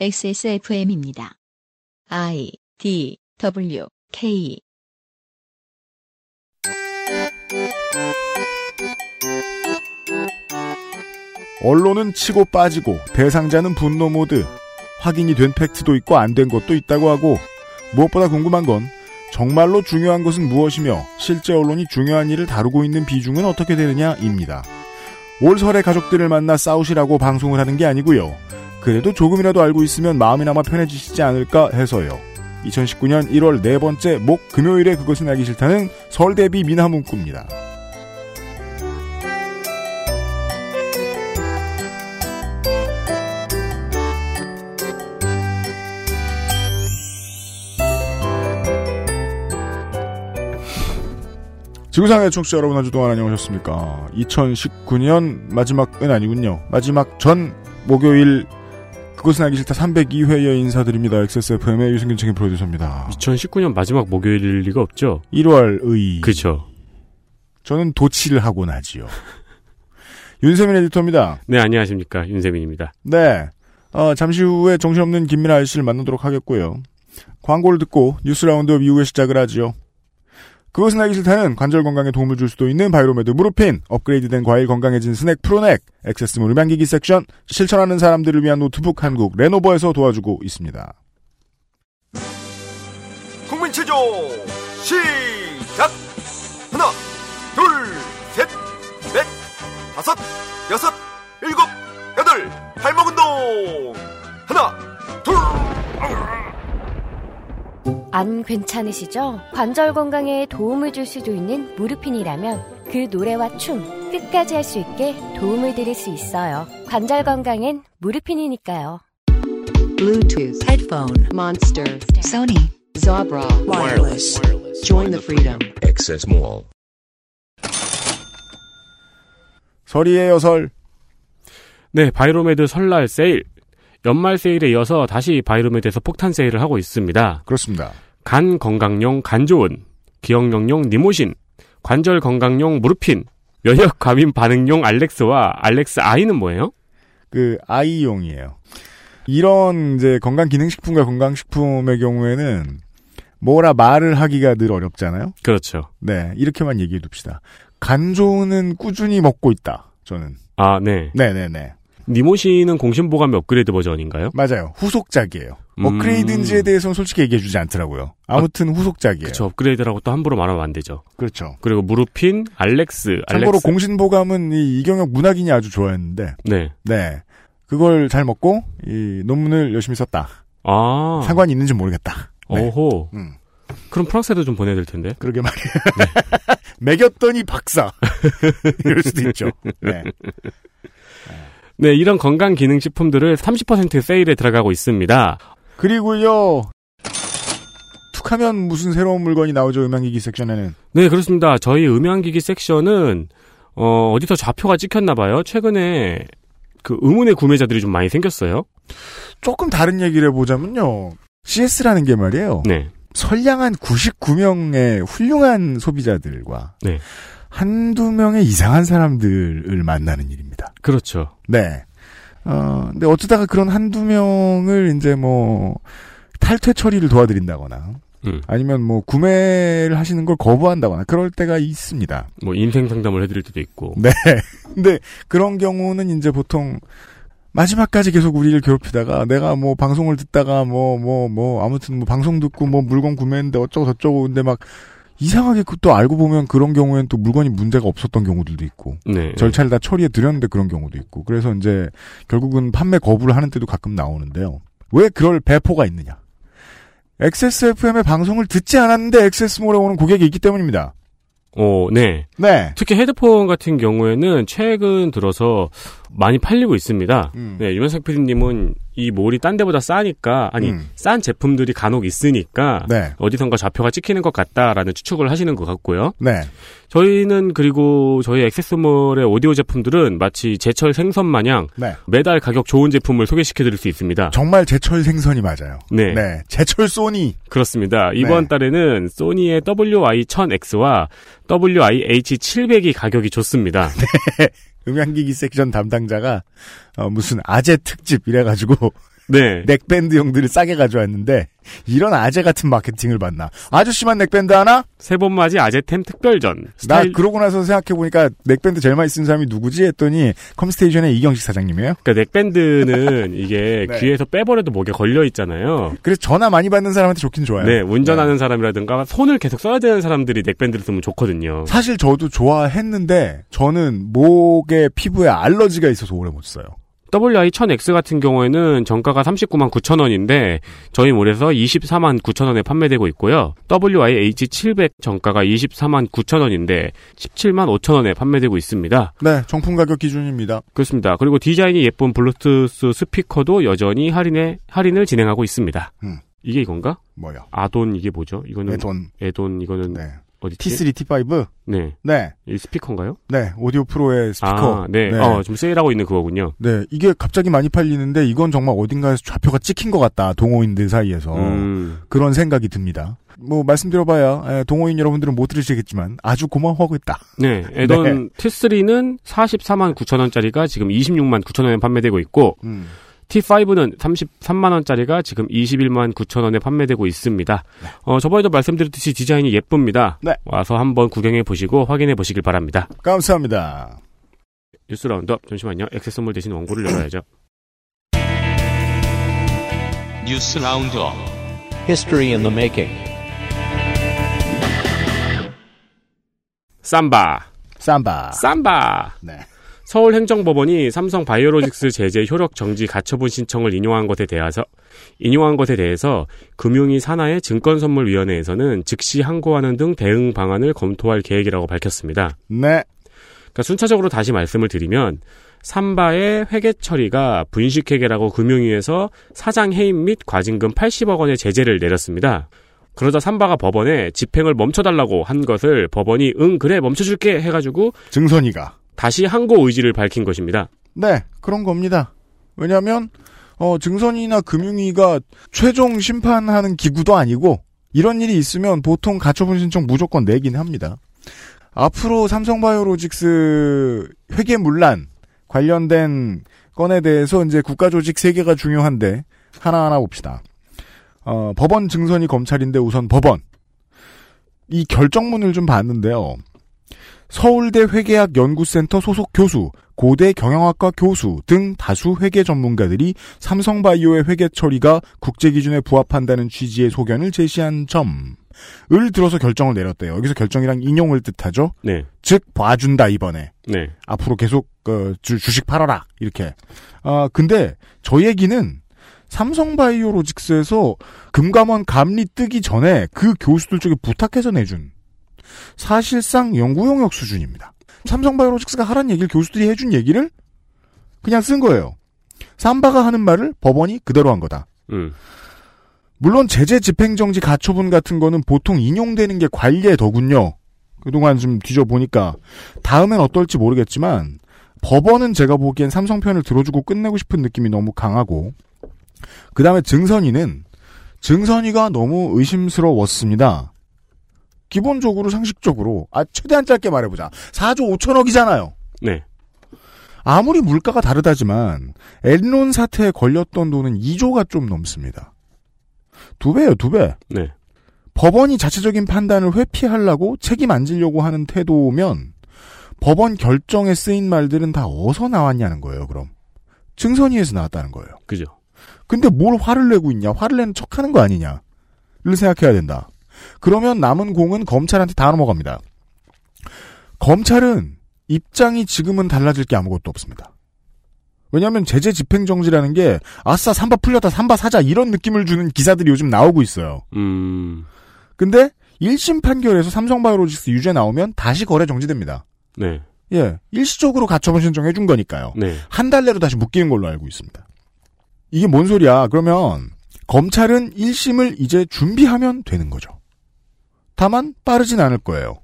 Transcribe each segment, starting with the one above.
XSFM입니다. I D W K 언론은 치고 빠지고 대상자는 분노 모드. 확인이 된 팩트도 있고 안 된 것도 있다고 하고 무엇보다 궁금한 건 정말로 중요한 것은 무엇이며 실제 언론이 중요한 일을 다루고 있는 비중은 어떻게 되느냐입니다. 올 설에 가족들을 만나 싸우시라고 방송을 하는 게 아니고요. 그래도 조금이라도 알고 있으면 마음이나마 편해지시지 않을까 해서요. 2019년 1월 네 번째 목 금요일에 그것은 알기 싫다는 설 대비 미나문구입니다. 지구상의 청취자 여러분 한 주 동안 안녕하셨습니까? 2019년 마지막은 아니군요. 마지막 전 목요일 그것은 알기 싫다 302회에 인사드립니다. XSFM의 유승균 책임 프로듀서입니다. 2019년 마지막 목요일일 리가 없죠. 1월의 그죠. 저는 도치를 하고 나지요. 윤세민 에디터입니다. 네, 안녕하십니까. 윤세민입니다. 네. 어, 잠시 후에 정신없는 김민아 아저씨를 만나도록 하겠고요. 광고를 듣고 뉴스 roundup 이후에 시작을 하지요. 그것은 알기 싫다는 관절 건강에 도움을 줄 수도 있는 바이로메드 무르핀, 업그레이드된 과일 건강해진 스낵 푸르넥, 액세스몰 음향기기 섹션, 실천하는 사람들을 위한 노트북 한국 레노버에서 도와주고 있습니다. 국민체조 시작! 하나 둘 셋 넷 다섯 여섯 일곱 여덟 발목 운동! 하나 둘 안 괜찮으시죠? 관절 건강에 도움을 줄 수도 있는 무르핀이라면 그 노래와 춤 끝까지 할 수 있게 도움을 드릴 수 있어요. 관절 건강엔 무르핀이니까요. Bluetooth, headphone, Monster, Sony, Zabra, wireless. Join the freedom. Access Mall. 설이의 여설. 네, 바이로메드 설날 세일. 연말 세일에 이어서 다시 바이로메드에서 폭탄 세일을 하고 있습니다. 그렇습니다. 간 건강용 간조은, 기억력용 니모신, 관절 건강용 무르핀, 면역 과민 반응용 알렉스와 알렉스 아이는 뭐예요? 그 아이용이에요. 이런 이제 건강 기능식품과 건강식품의 경우에는 뭐라 말을 하기가 늘 어렵잖아요. 그렇죠. 네, 이렇게만 얘기해 둡시다. 간 좋은은 꾸준히 먹고 있다. 저는. 아, 네. 네 네 네. 니모신은 공신보감의 업그레이드 버전인가요? 맞아요. 후속작이에요. 음. 업그레이드인지에 대해서는 솔직히 얘기해 주지 않더라고요. 아무튼 후속작이에요. 그쵸, 업그레이드라고 또 함부로 말하면 안 되죠. 그렇죠. 그리고 무르핀, 알렉스, 참고로 알렉스. 공신보감은 이 이경혁 문학인이 아주 좋아했는데, 네. 네. 그걸 잘 먹고, 이 논문을 열심히 썼다. 아. 상관이 있는지 모르겠다. 네. 오호. 음. 그럼 프랑스에도 좀 보내야 될 텐데. 그러게 말이에요. 매겼더니 박사. 이럴 수도 있죠. 네. 네, 이런 건강 기능 식품들을 30% 세일에 들어가고 있습니다. 그리고요, 툭하면 무슨 새로운 물건이 나오죠, 음향기기 섹션에는. 네, 그렇습니다. 저희 음향기기 섹션은 어, 어디서 좌표가 찍혔나 봐요. 최근에 그 의문의 구매자들이 좀 많이 생겼어요. 조금 다른 얘기를 해보자면요. CS라는 게 말이에요. 네. 선량한 99명의 훌륭한 소비자들과 네. 한두 명의 이상한 사람들을 만나는 일입니다. 그렇죠. 네. 어, 근데 어쩌다가 그런 한두 명을 이제 뭐, 탈퇴 처리를 도와드린다거나, 음. 아니면 뭐, 구매를 하시는 걸 거부한다거나, 그럴 때가 있습니다. 뭐 인생 상담을 해드릴 때도 있고. 네. 근데 그런 경우는 이제 보통, 마지막까지 계속 우리를 괴롭히다가, 내가 뭐, 방송을 듣다가, 뭐, 뭐, 뭐, 아무튼 뭐, 방송 듣고 뭐, 물건 구매했는데 어쩌고 저쩌고, 근데 막, 이상하게 그또 알고 보면 그런 경우엔 또 물건이 문제가 없었던 경우들도 있고, 네. 절차를 다 처리해 드렸는데 그런 경우도 있고 그래서 이제 결국은 판매 거부를 하는 때도 가끔 나오는데요. 왜 그럴 배포가 있느냐? XSFM의 방송을 듣지 않았는데 XS몰에 오는 고객이 있기 때문입니다. 어, 네. 네. 특히 헤드폰 같은 경우에는 최근 들어서 많이 팔리고 있습니다. 음. 네, 유면석 PD님은 이 몰이 딴 데보다 싸니까, 아니, 음. 싼 제품들이 간혹 있으니까, 네. 어디선가 좌표가 찍히는 것 같다라는 추측을 하시는 것 같고요. 네. 저희는 그리고 저희 액세스몰의 오디오 제품들은 마치 제철 생선 마냥 네. 매달 가격 좋은 제품을 소개시켜 드릴 수 있습니다. 정말 제철 생선이 맞아요. 네. 네. 제철 소니. 그렇습니다. 이번 네. 달에는 소니의 WI-1000X와 WI-H700이 가격이 좋습니다. 음향기기 섹션 담당자가 어, 무슨 아재 특집 이래가지고 네. neckband용들을 싸게 가져왔는데 이런 아재 같은 마케팅을? 아주 심한 neckband 하나? 세 번 맞이 아재템 특별전. 나 스타일, 그러고 나서 생각해 보니까 neckband 제일 많이 쓴 사람이 누구지 했더니 컴스테이션의 이경식 사장님이에요. 그러니까 neckband는 이게 네. 귀에서 빼버려도 목에 걸려 있잖아요. 그래서 전화 많이 받는 사람한테 좋긴 좋아요. 네, 운전하는 사람이라든가 손을 계속 써야 되는 사람들이 neckband를 쓰면 좋거든요. 사실 저도 좋아했는데 저는 목에 피부에 알러지가 있어서 오래 못 써요. WI-1000X 같은 경우에는 정가가 39만 9천 원인데 저희 몰에서 24만 9천 원에 판매되고 있고요. WI-H700 정가가 24만 9천 원인데 17만 5천 원에 판매되고 있습니다. 네, 정품 가격 기준입니다. 그렇습니다. 그리고 디자인이 예쁜 블루투스 스피커도 여전히 할인에 할인을 진행하고 있습니다. 음. 이게 이건가? 뭐요? 아돈 이게 뭐죠? 이거는 에돈. 에돈 이거는 네. 어디지? T3, T5. 네. 네. 이 스피커인가요? 네. 오디오 프로의 스피커. 아, 네. 어, 좀 세일하고 있는 그거군요. 네, 이게 갑자기 많이 팔리는데 이건 정말 어딘가에서 좌표가 찍힌 것 같다. 동호인들 사이에서 음. 그런 생각이 듭니다. 뭐 말씀드려봐야 에, 동호인 여러분들은 못 들으시겠지만 아주 고마워하고 있다. 네. 에돈 T3는 44만 9천 원짜리가 지금 26만 9천 원에 판매되고 있고 음. T5는 33만 원짜리가 지금 21만 9천 원에 판매되고 있습니다. 어, 저번에도 말씀드렸듯이 디자인이 예쁩니다. 네. 와서 한번 구경해 보시고 확인해 보시길 바랍니다. 감사합니다. 뉴스 roundup 잠시만요. 액세스 선물 대신 원고를 열어야죠. 뉴스 roundup History in the making. 삼바. 삼바. 삼바. 네. 서울행정법원이 삼성 바이오로직스 제재 효력 정지 가처분 신청을 인용한 것에 대해서 인용한 것에 대해서 금융위 산하의 증권선물위원회에서는 즉시 항고하는 등 대응 방안을 검토할 계획이라고 밝혔습니다. 네. 그러니까 순차적으로 다시 말씀을 드리면 삼바의 회계 처리가 분식회계라고 금융위에서 사장 해임 및 과징금 80억 원의 제재를 내렸습니다. 그러자 삼바가 법원에 집행을 멈춰달라고 한 것을 법원이 응 그래 멈춰줄게 해가지고 증선이가. 다시 항고 의지를 밝힌 것입니다. 네, 그런 겁니다. 왜냐하면 어, 증선이나 금융위가 최종 심판하는 기구도 아니고 이런 일이 있으면 보통 가처분 신청 무조건 내긴 합니다. 앞으로 삼성바이오로직스 회계 문란 관련된 건에 대해서 이제 국가조직 세 개가 중요한데 하나하나 봅시다. 어, 법원 증선이 검찰인데 우선 법원. 이 결정문을 좀 봤는데요. 서울대 회계학 연구센터 소속 교수, 고대 경영학과 교수 등 다수 회계 전문가들이 삼성바이오의 회계 처리가 국제 기준에 부합한다는 취지의 소견을 제시한 점을 들어서 결정을 내렸대요. 여기서 결정이랑 인용을 뜻하죠. 네, 즉 봐준다 이번에 네, 앞으로 계속 어, 주, 주식 팔아라 이렇게. 아 근데 저 얘기는 삼성바이오로직스에서 금감원 감리 뜨기 전에 그 교수들 쪽에 부탁해서 내준 사실상 연구 용역 수준입니다. 삼성바이오로직스가 하란 얘기를 교수들이 해준 얘기를 그냥 쓴 거예요. 삼바가 하는 말을 법원이 그대로 한 거다. 음, 물론 제재 집행정지 가처분 같은 거는 보통 인용되는 게 관리의 더군요. 그동안 좀 뒤져보니까 다음엔 어떨지 모르겠지만 법원은 제가 보기엔 삼성 편을 들어주고 끝내고 싶은 느낌이 너무 강하고 그 다음에 증선이는 증선이가 너무 의심스러웠습니다. 기본적으로 상식적으로 아 최대한 짧게 말해보자 4조 5천억이잖아요. 네, 아무리 물가가 다르다지만 엔론 사태에 걸렸던 돈은 2조가 좀 넘습니다. 두 배예요, 두 배. 네, 법원이 자체적인 판단을 회피하려고 책임 안 지려고 하는 태도면 법원 결정에 쓰인 말들은 다 어디서 나왔냐는 거예요, 그럼. 증선위에서 나왔다는 거예요. 그죠. 근데 뭘 화를 내고 있냐? 화를 내는 척 하는 거 아니냐를 생각해야 된다. 그러면 남은 공은 검찰한테 다 넘어갑니다. 검찰은 입장이 지금은 달라질 게 아무것도 없습니다. 왜냐하면 제재 집행 정지라는 게 아싸 삼바 풀렸다 삼바 사자 이런 느낌을 주는 기사들이 요즘 나오고 있어요. 음, 근데 1심 판결에서 삼성바이오로직스 유죄 나오면 다시 거래 정지됩니다. 네, 예, 일시적으로 가처분 신청해 준 거니까요. 네, 한 달 내로 다시 묶이는 걸로 알고 있습니다. 이게 뭔 소리야? 그러면 검찰은 1심을 이제 준비하면 되는 거죠. 다만 빠르진 않을 거예요.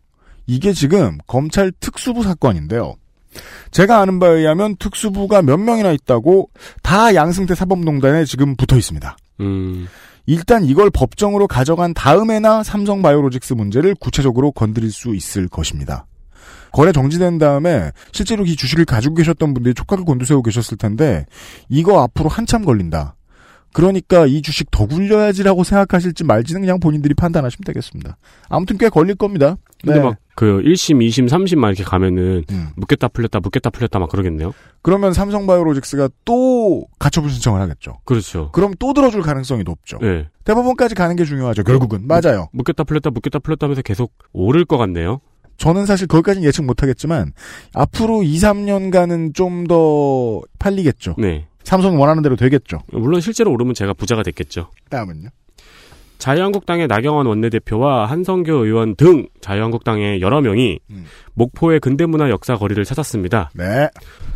이게 지금 검찰 특수부 사건인데요. 제가 아는 바에 의하면 특수부가 몇 명이나 있다고 다 양승태 사법농단에 지금 붙어 있습니다. 음, 일단 이걸 법정으로 가져간 다음에나 삼성바이오로직스 문제를 구체적으로 건드릴 수 있을 것입니다. 거래 정지된 다음에 실제로 이 주식을 가지고 계셨던 분들이 촉각을 곤두세우고 계셨을 텐데 이거 앞으로 한참 걸린다. 그러니까 이 주식 더 굴려야지라고 생각하실지 말지는 그냥 본인들이 판단하시면 되겠습니다. 아무튼 꽤 걸릴 겁니다. 근데 네. 막그 1심, 2심, 3심 막 이렇게 가면은 음. 묻겠다 풀렸다 묻겠다 풀렸다 막 그러겠네요. 그러면 삼성바이오로직스가 또 가처분 신청을 하겠죠. 그렇죠. 그럼 또 들어줄 가능성이 높죠. 네. 대법원까지 가는 게 중요하죠. 결국은 맞아요. 묻겠다 풀렸다 묻겠다 풀렸다 하면서 계속 오를 것 같네요. 저는 사실 거기까지는 예측 못하겠지만 앞으로 2, 3년간은 좀 더 팔리겠죠. 네. 삼성이 원하는 대로 되겠죠. 물론 실제로 오르면 제가 부자가 됐겠죠. 다음은요. 자유한국당의 나경원 원내대표와 한성교 의원 등 자유한국당의 여러 명이 음. 목포의 근대문화 역사 거리를 찾았습니다. 네.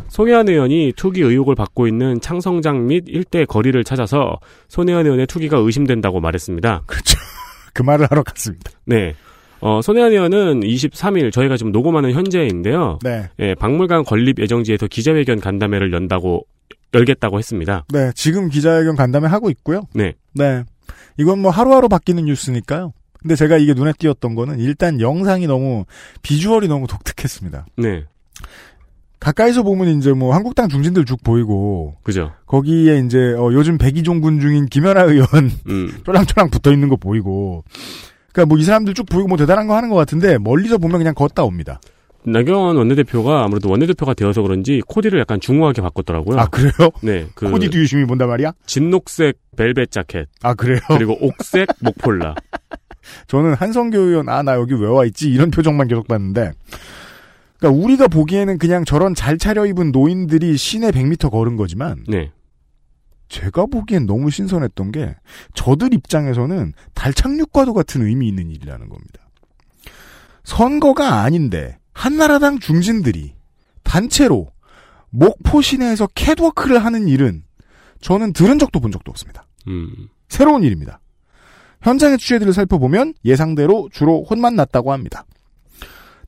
송혜원 의원이 투기 의혹을 받고 있는 창성장 및 일대 거리를 찾아서 손혜원 의원의 투기가 의심된다고 말했습니다. 그렇죠. 그 말을 하러 갔습니다. 네. 어, 손혜원 의원은 23일 저희가 지금 녹음하는 현재인데요. 네. 예, 박물관 건립 예정지에서 기자회견 간담회를 연다고 열겠다고 했습니다. 네. 지금 기자회견 간담회 하고 있고요. 네. 네. 이건 뭐 하루하루 바뀌는 뉴스니까요. 근데 제가 이게 눈에 띄었던 거는 일단 영상이 너무 비주얼이 너무 독특했습니다. 네. 가까이서 보면 이제 뭐 한국당 중진들 쭉 보이고 그죠. 거기에 이제 어, 요즘 백이종 군 중인 김연아 의원 음. 쫄랑쫄랑 붙어 있는 거 보이고 그러니까 뭐 이 사람들 쭉 보이고 뭐 대단한 거 하는 것 같은데 멀리서 보면 그냥 걷다 옵니다. 나경원 원내대표가 아무래도 원내대표가 되어서 그런지 코디를 약간 중후하게 바꿨더라고요. 아 그래요? 네. 그 코디도 유심히 본단 말이야? 진녹색 벨벳 자켓 아 그래요? 그리고 옥색 목폴라. 저는 한성교 의원 아 나 여기 왜 와 있지 이런 표정만 계속 봤는데 그러니까 우리가 보기에는 그냥 저런 잘 차려입은 노인들이 시내 100m 걸은 거지만 네. 제가 보기엔 너무 신선했던 게 저들 입장에서는 달 착륙과도 같은 의미 있는 일이라는 겁니다. 선거가 아닌데 한나라당 중진들이 단체로 목포 시내에서 캣워크를 하는 일은 저는 들은 적도 본 적도 없습니다. 음. 새로운 일입니다. 현장의 취재들을 살펴보면 예상대로 주로 혼만 났다고 합니다.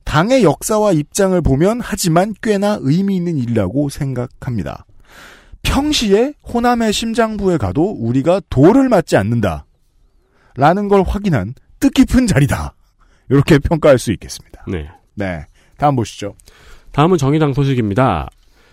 당의 역사와 입장을 보면 하지만 꽤나 의미 있는 일이라고 생각합니다. 평시에 호남의 심장부에 가도 우리가 돌을 맞지 않는다. 라는 걸 확인한 뜻깊은 자리다. 이렇게 평가할 수 있겠습니다. 네. 네. 다음 보시죠. 다음은 정의당 소식입니다.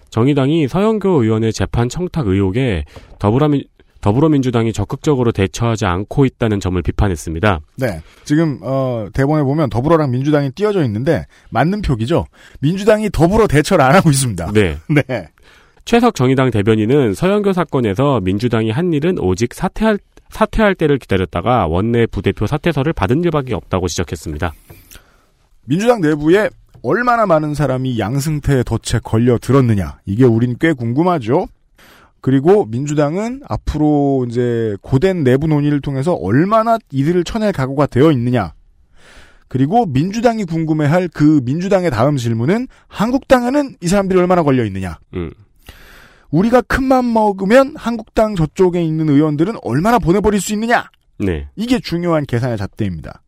정의당이 서영교 의원의 재판 청탁 의혹에 더불어민, 더불어민주당이 적극적으로 대처하지 않고 있다는 점을 비판했습니다. 네. 지금, 어, 대본에 보면 더불어랑 민주당이 띄어져 있는데, 맞는 표기죠? 민주당이 더불어 대처를 안 하고 있습니다. 네. 네. 최석 정의당 대변인은 서영교 사건에서 민주당이 한 일은 오직 사퇴할 사퇴할 때를 기다렸다가 원내 부대표 사퇴서를 받은 일밖에 없다고 지적했습니다. 민주당 내부에 얼마나 많은 사람이 양승태의 덫에 걸려 들었느냐. 이게 우린 꽤 궁금하죠? 그리고 민주당은 앞으로 이제 고된 내부 논의를 통해서 얼마나 이들을 쳐낼 각오가 되어 있느냐. 그리고 민주당이 궁금해할 그 민주당의 다음 질문은 한국당에는 이 사람들이 얼마나 걸려 있느냐. 음. 우리가 큰맘 먹으면 한국당 저쪽에 있는 의원들은 얼마나 보내버릴 수 있느냐. 네. 이게 중요한 계산의 잣대입니다.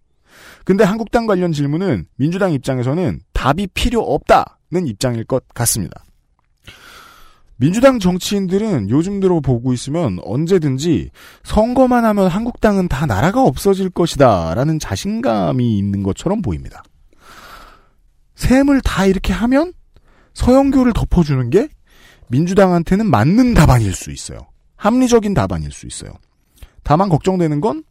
근데 한국당 관련 질문은 민주당 입장에서는 답이 필요 없다는 입장일 것 같습니다. 민주당 정치인들은 요즘 들어 보고 있으면 언제든지 선거만 하면 한국당은 다 나라가 없어질 것이다 라는 자신감이 있는 것처럼 보입니다. 셈을 다 이렇게 하면 서영교를 덮어주는 게 민주당한테는 맞는 답안일 수 있어요. 합리적인 답안일 수 있어요. 다만 걱정되는 건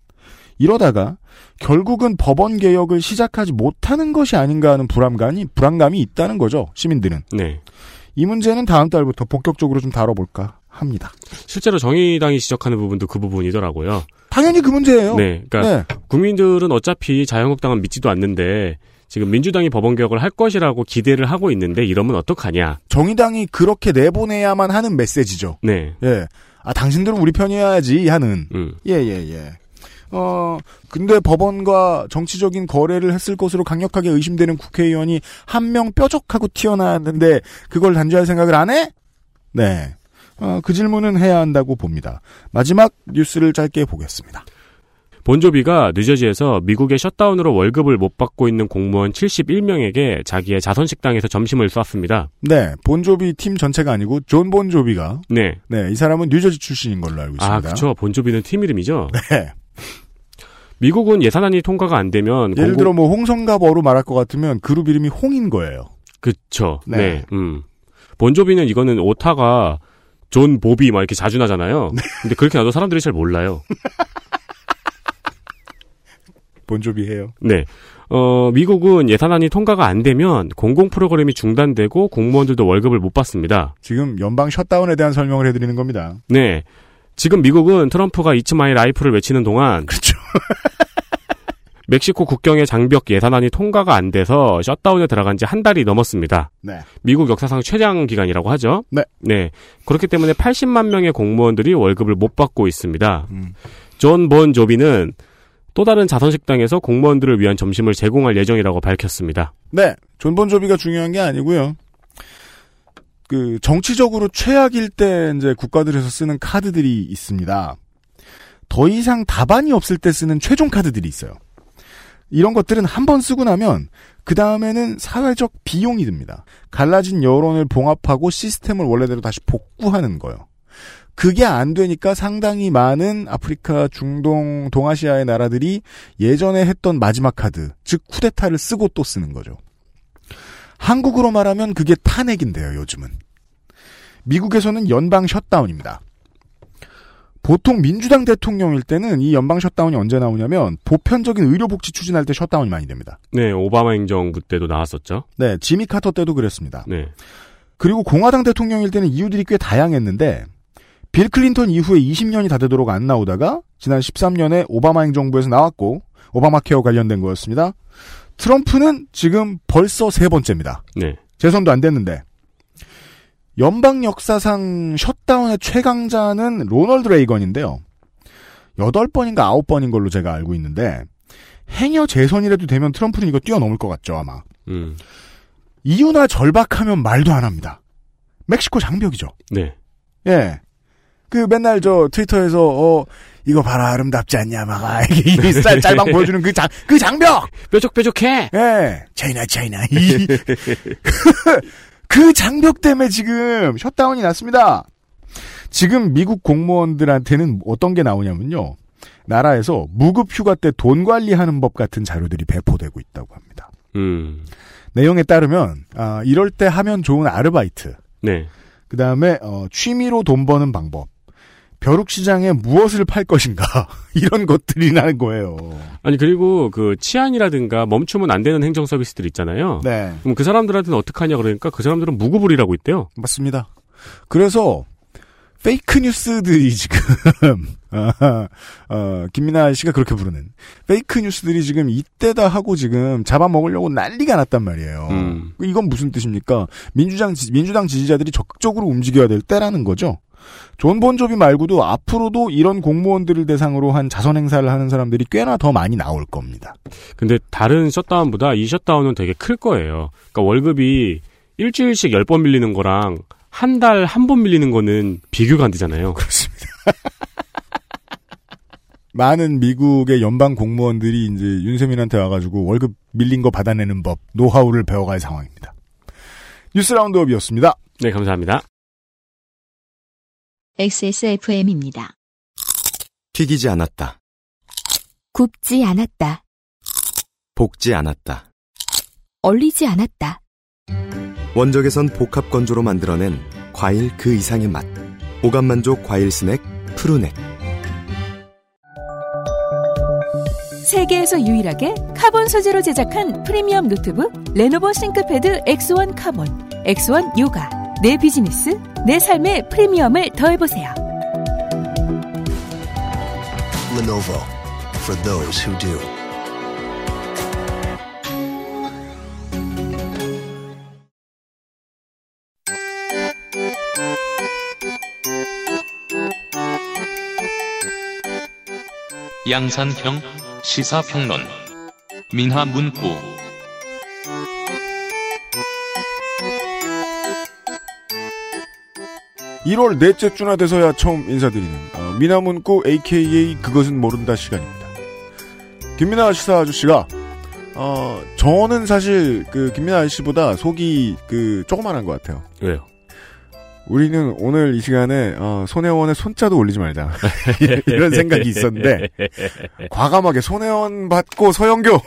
이러다가 결국은 법원 개혁을 시작하지 못하는 것이 아닌가 하는 불안감이 불안감이 있다는 거죠. 시민들은 네. 이 문제는 다음 달부터 본격적으로 좀 다뤄볼까 합니다. 실제로 정의당이 지적하는 부분도 그 부분이더라고요. 당연히 그 문제예요. 네. 그러니까 네. 국민들은 어차피 자유한국당은 믿지도 않는데 지금 민주당이 법원 개혁을 할 것이라고 기대를 하고 있는데 이러면 어떡하냐. 정의당이 그렇게 내보내야만 하는 메시지죠. 네. 예. 아 당신들은 우리 편이어야지 하는. 음. 예예 예, 예. 어 근데 법원과 정치적인 거래를 했을 것으로 강력하게 의심되는 국회의원이 한 명 뾰족하고 튀어나왔는데 그걸 단죄할 생각을 안 해? 네. 어, 그 질문은 해야 한다고 봅니다. 마지막 뉴스를 짧게 보겠습니다. 본조비가 뉴저지에서 미국의 셧다운으로 월급을 못 받고 있는 공무원 71명에게 자기의 자선식당에서 점심을 쐈습니다. 네, 본조비 팀 전체가 아니고 존 본조비가 네. 네, 이 사람은 뉴저지 출신인 걸로 알고 있습니다. 아, 그쵸. 본조비는 팀 이름이죠? 네. 미국은 예산안이 통과가 안 되면 예를 공공- 들어 뭐 홍성갑어로 말할 것 같으면 그룹 이름이 홍인 거예요. 그쵸. 네. 네. 음. 본조비는 이거는 오타가 존 보비 막 이렇게 자주 나잖아요. 근데 그렇게 나도 사람들이 잘 몰라요. 본조비 해요. 네. 어, 미국은 예산안이 통과가 안 되면 공공 프로그램이 중단되고 공무원들도 월급을 못 받습니다. 지금 연방 셧다운에 대한 설명을 해드리는 겁니다. 네. 지금 미국은 트럼프가 It's My Life를 외치는 동안 그렇죠. 멕시코 국경의 장벽 예산안이 통과가 안 돼서 셧다운에 들어간 지 한 달이 넘었습니다. 네. 미국 역사상 최장 기간이라고 하죠. 네. 네. 그렇기 때문에 80만 명의 공무원들이 월급을 못 받고 있습니다. 음. 존본 조비는 또 다른 자선식당에서 공무원들을 위한 점심을 제공할 예정이라고 밝혔습니다. 네. 존본 조비가 중요한 게 아니고요. 그 정치적으로 최악일 때 이제 국가들에서 쓰는 카드들이 있습니다. 더 이상 답안이 없을 때 쓰는 최종 카드들이 있어요. 이런 것들은 한 번 쓰고 나면 그 다음에는 사회적 비용이 듭니다. 갈라진 여론을 봉합하고 시스템을 원래대로 다시 복구하는 거예요. 그게 안 되니까 상당히 많은 아프리카, 중동, 동아시아의 나라들이 예전에 했던 마지막 카드, 즉 쿠데타를 쓰고 또 쓰는 거죠. 한국으로 말하면 그게 탄핵인데요, 요즘은. 미국에서는 연방 셧다운입니다. 보통 민주당 대통령일 때는 이 연방 셧다운이 언제 나오냐면 보편적인 의료복지 추진할 때 셧다운이 많이 됩니다. 네, 오바마 행정부 때도 나왔었죠. 네, 지미 카터 때도 그랬습니다. 네. 그리고 공화당 대통령일 때는 이유들이 꽤 다양했는데 빌 클린턴 이후에 20년이 다 되도록 안 나오다가 지난 13년에 오바마 행정부에서 나왔고 오바마 케어 관련된 거였습니다. 트럼프는 지금 벌써 세 번째입니다. 네. 재선도 안 됐는데 연방 역사상 셧다운의 최강자는 로널드 레이건인데요. 8번인가 9번인 걸로 제가 알고 있는데 행여 재선이라도 되면 트럼프는 이거 뛰어넘을 것 같죠 아마. 음. 이유나 절박하면 말도 안 합니다. 멕시코 장벽이죠. 네. 예. 그 맨날 저 트위터에서 어 이거 봐라 아름답지 않냐 막아 이쌀 짤방 보여주는 그 장 그 장벽 뾰족뾰족해. 예 차이나 차이나 이- 그 장벽 때문에 지금 셧다운이 났습니다. 지금 미국 공무원들한테는 어떤 게 나오냐면요. 나라에서 무급 휴가 때 돈 관리하는 법 같은 자료들이 배포되고 있다고 합니다. 음. 내용에 따르면 아, 이럴 때 하면 좋은 아르바이트, 네. 그 다음에 어, 취미로 돈 버는 방법, 벼룩 시장에 무엇을 팔 것인가 이런 것들이라는 거예요. 아니 그리고 그 치안이라든가 멈추면 안 되는 행정 서비스들 있잖아요. 네, 그럼 그 사람들한테는 어떻게 하냐 그러니까 그 사람들은 일하고 있대요. 맞습니다. 그래서 fake news들이 지금 어, 어, 김민하 씨가 그렇게 부르는 fake news들이 지금 이때다 하고 지금 잡아먹으려고 난리가 났단 말이에요. 음. 이건 무슨 뜻입니까? 민주당 지- 민주당 지지자들이 적극적으로 움직여야 될 때라는 거죠. 존 본조비 말고도 앞으로도 이런 공무원들을 대상으로 한 자선 행사를 하는 사람들이 꽤나 더 많이 나올 겁니다. 근데 다른 셧다운보다 이 셧다운은 되게 클 거예요. 그러니까 월급이 일주일씩 10번 밀리는 거랑 한 달 한 번 밀리는 거는 비교가 안 되잖아요. 그렇습니다. 많은 미국의 연방 공무원들이 이제 윤세민한테 와가지고 월급 밀린 거 받아내는 법, 노하우를 배워갈 상황입니다. 뉴스 라운드업이었습니다. 네, 감사합니다. XSFM입니다. 튀기지 않았다. 굽지 않았다. 볶지 않았다. 얼리지 않았다. 원적외선 복합 건조로 만들어낸 과일 그 이상의 맛. 오감 만족 과일 스낵 푸르넥. 세계에서 유일하게 카본 소재로 제작한 프리미엄 노트북 레노버 싱크패드 X1 카본, X1 요가. 내 비즈니스, 내 삶의 프리미엄을 더해보세요. Lenovo for those who do. 양산형 시사평론 민화문구 1월 넷째 주나 돼서야 처음 인사드리는 어, 미나문구 AKA 그것은 모른다 시간입니다. 김민아 시사 아저씨가 어, 저는 사실 그 김민아 아저씨보다 속이 그 조그만한 것 같아요. 왜요? 우리는 오늘 이 시간에 어, 손혜원의 손자도 올리지 말자 이런 생각이 있었는데 과감하게 손혜원 받고 서영교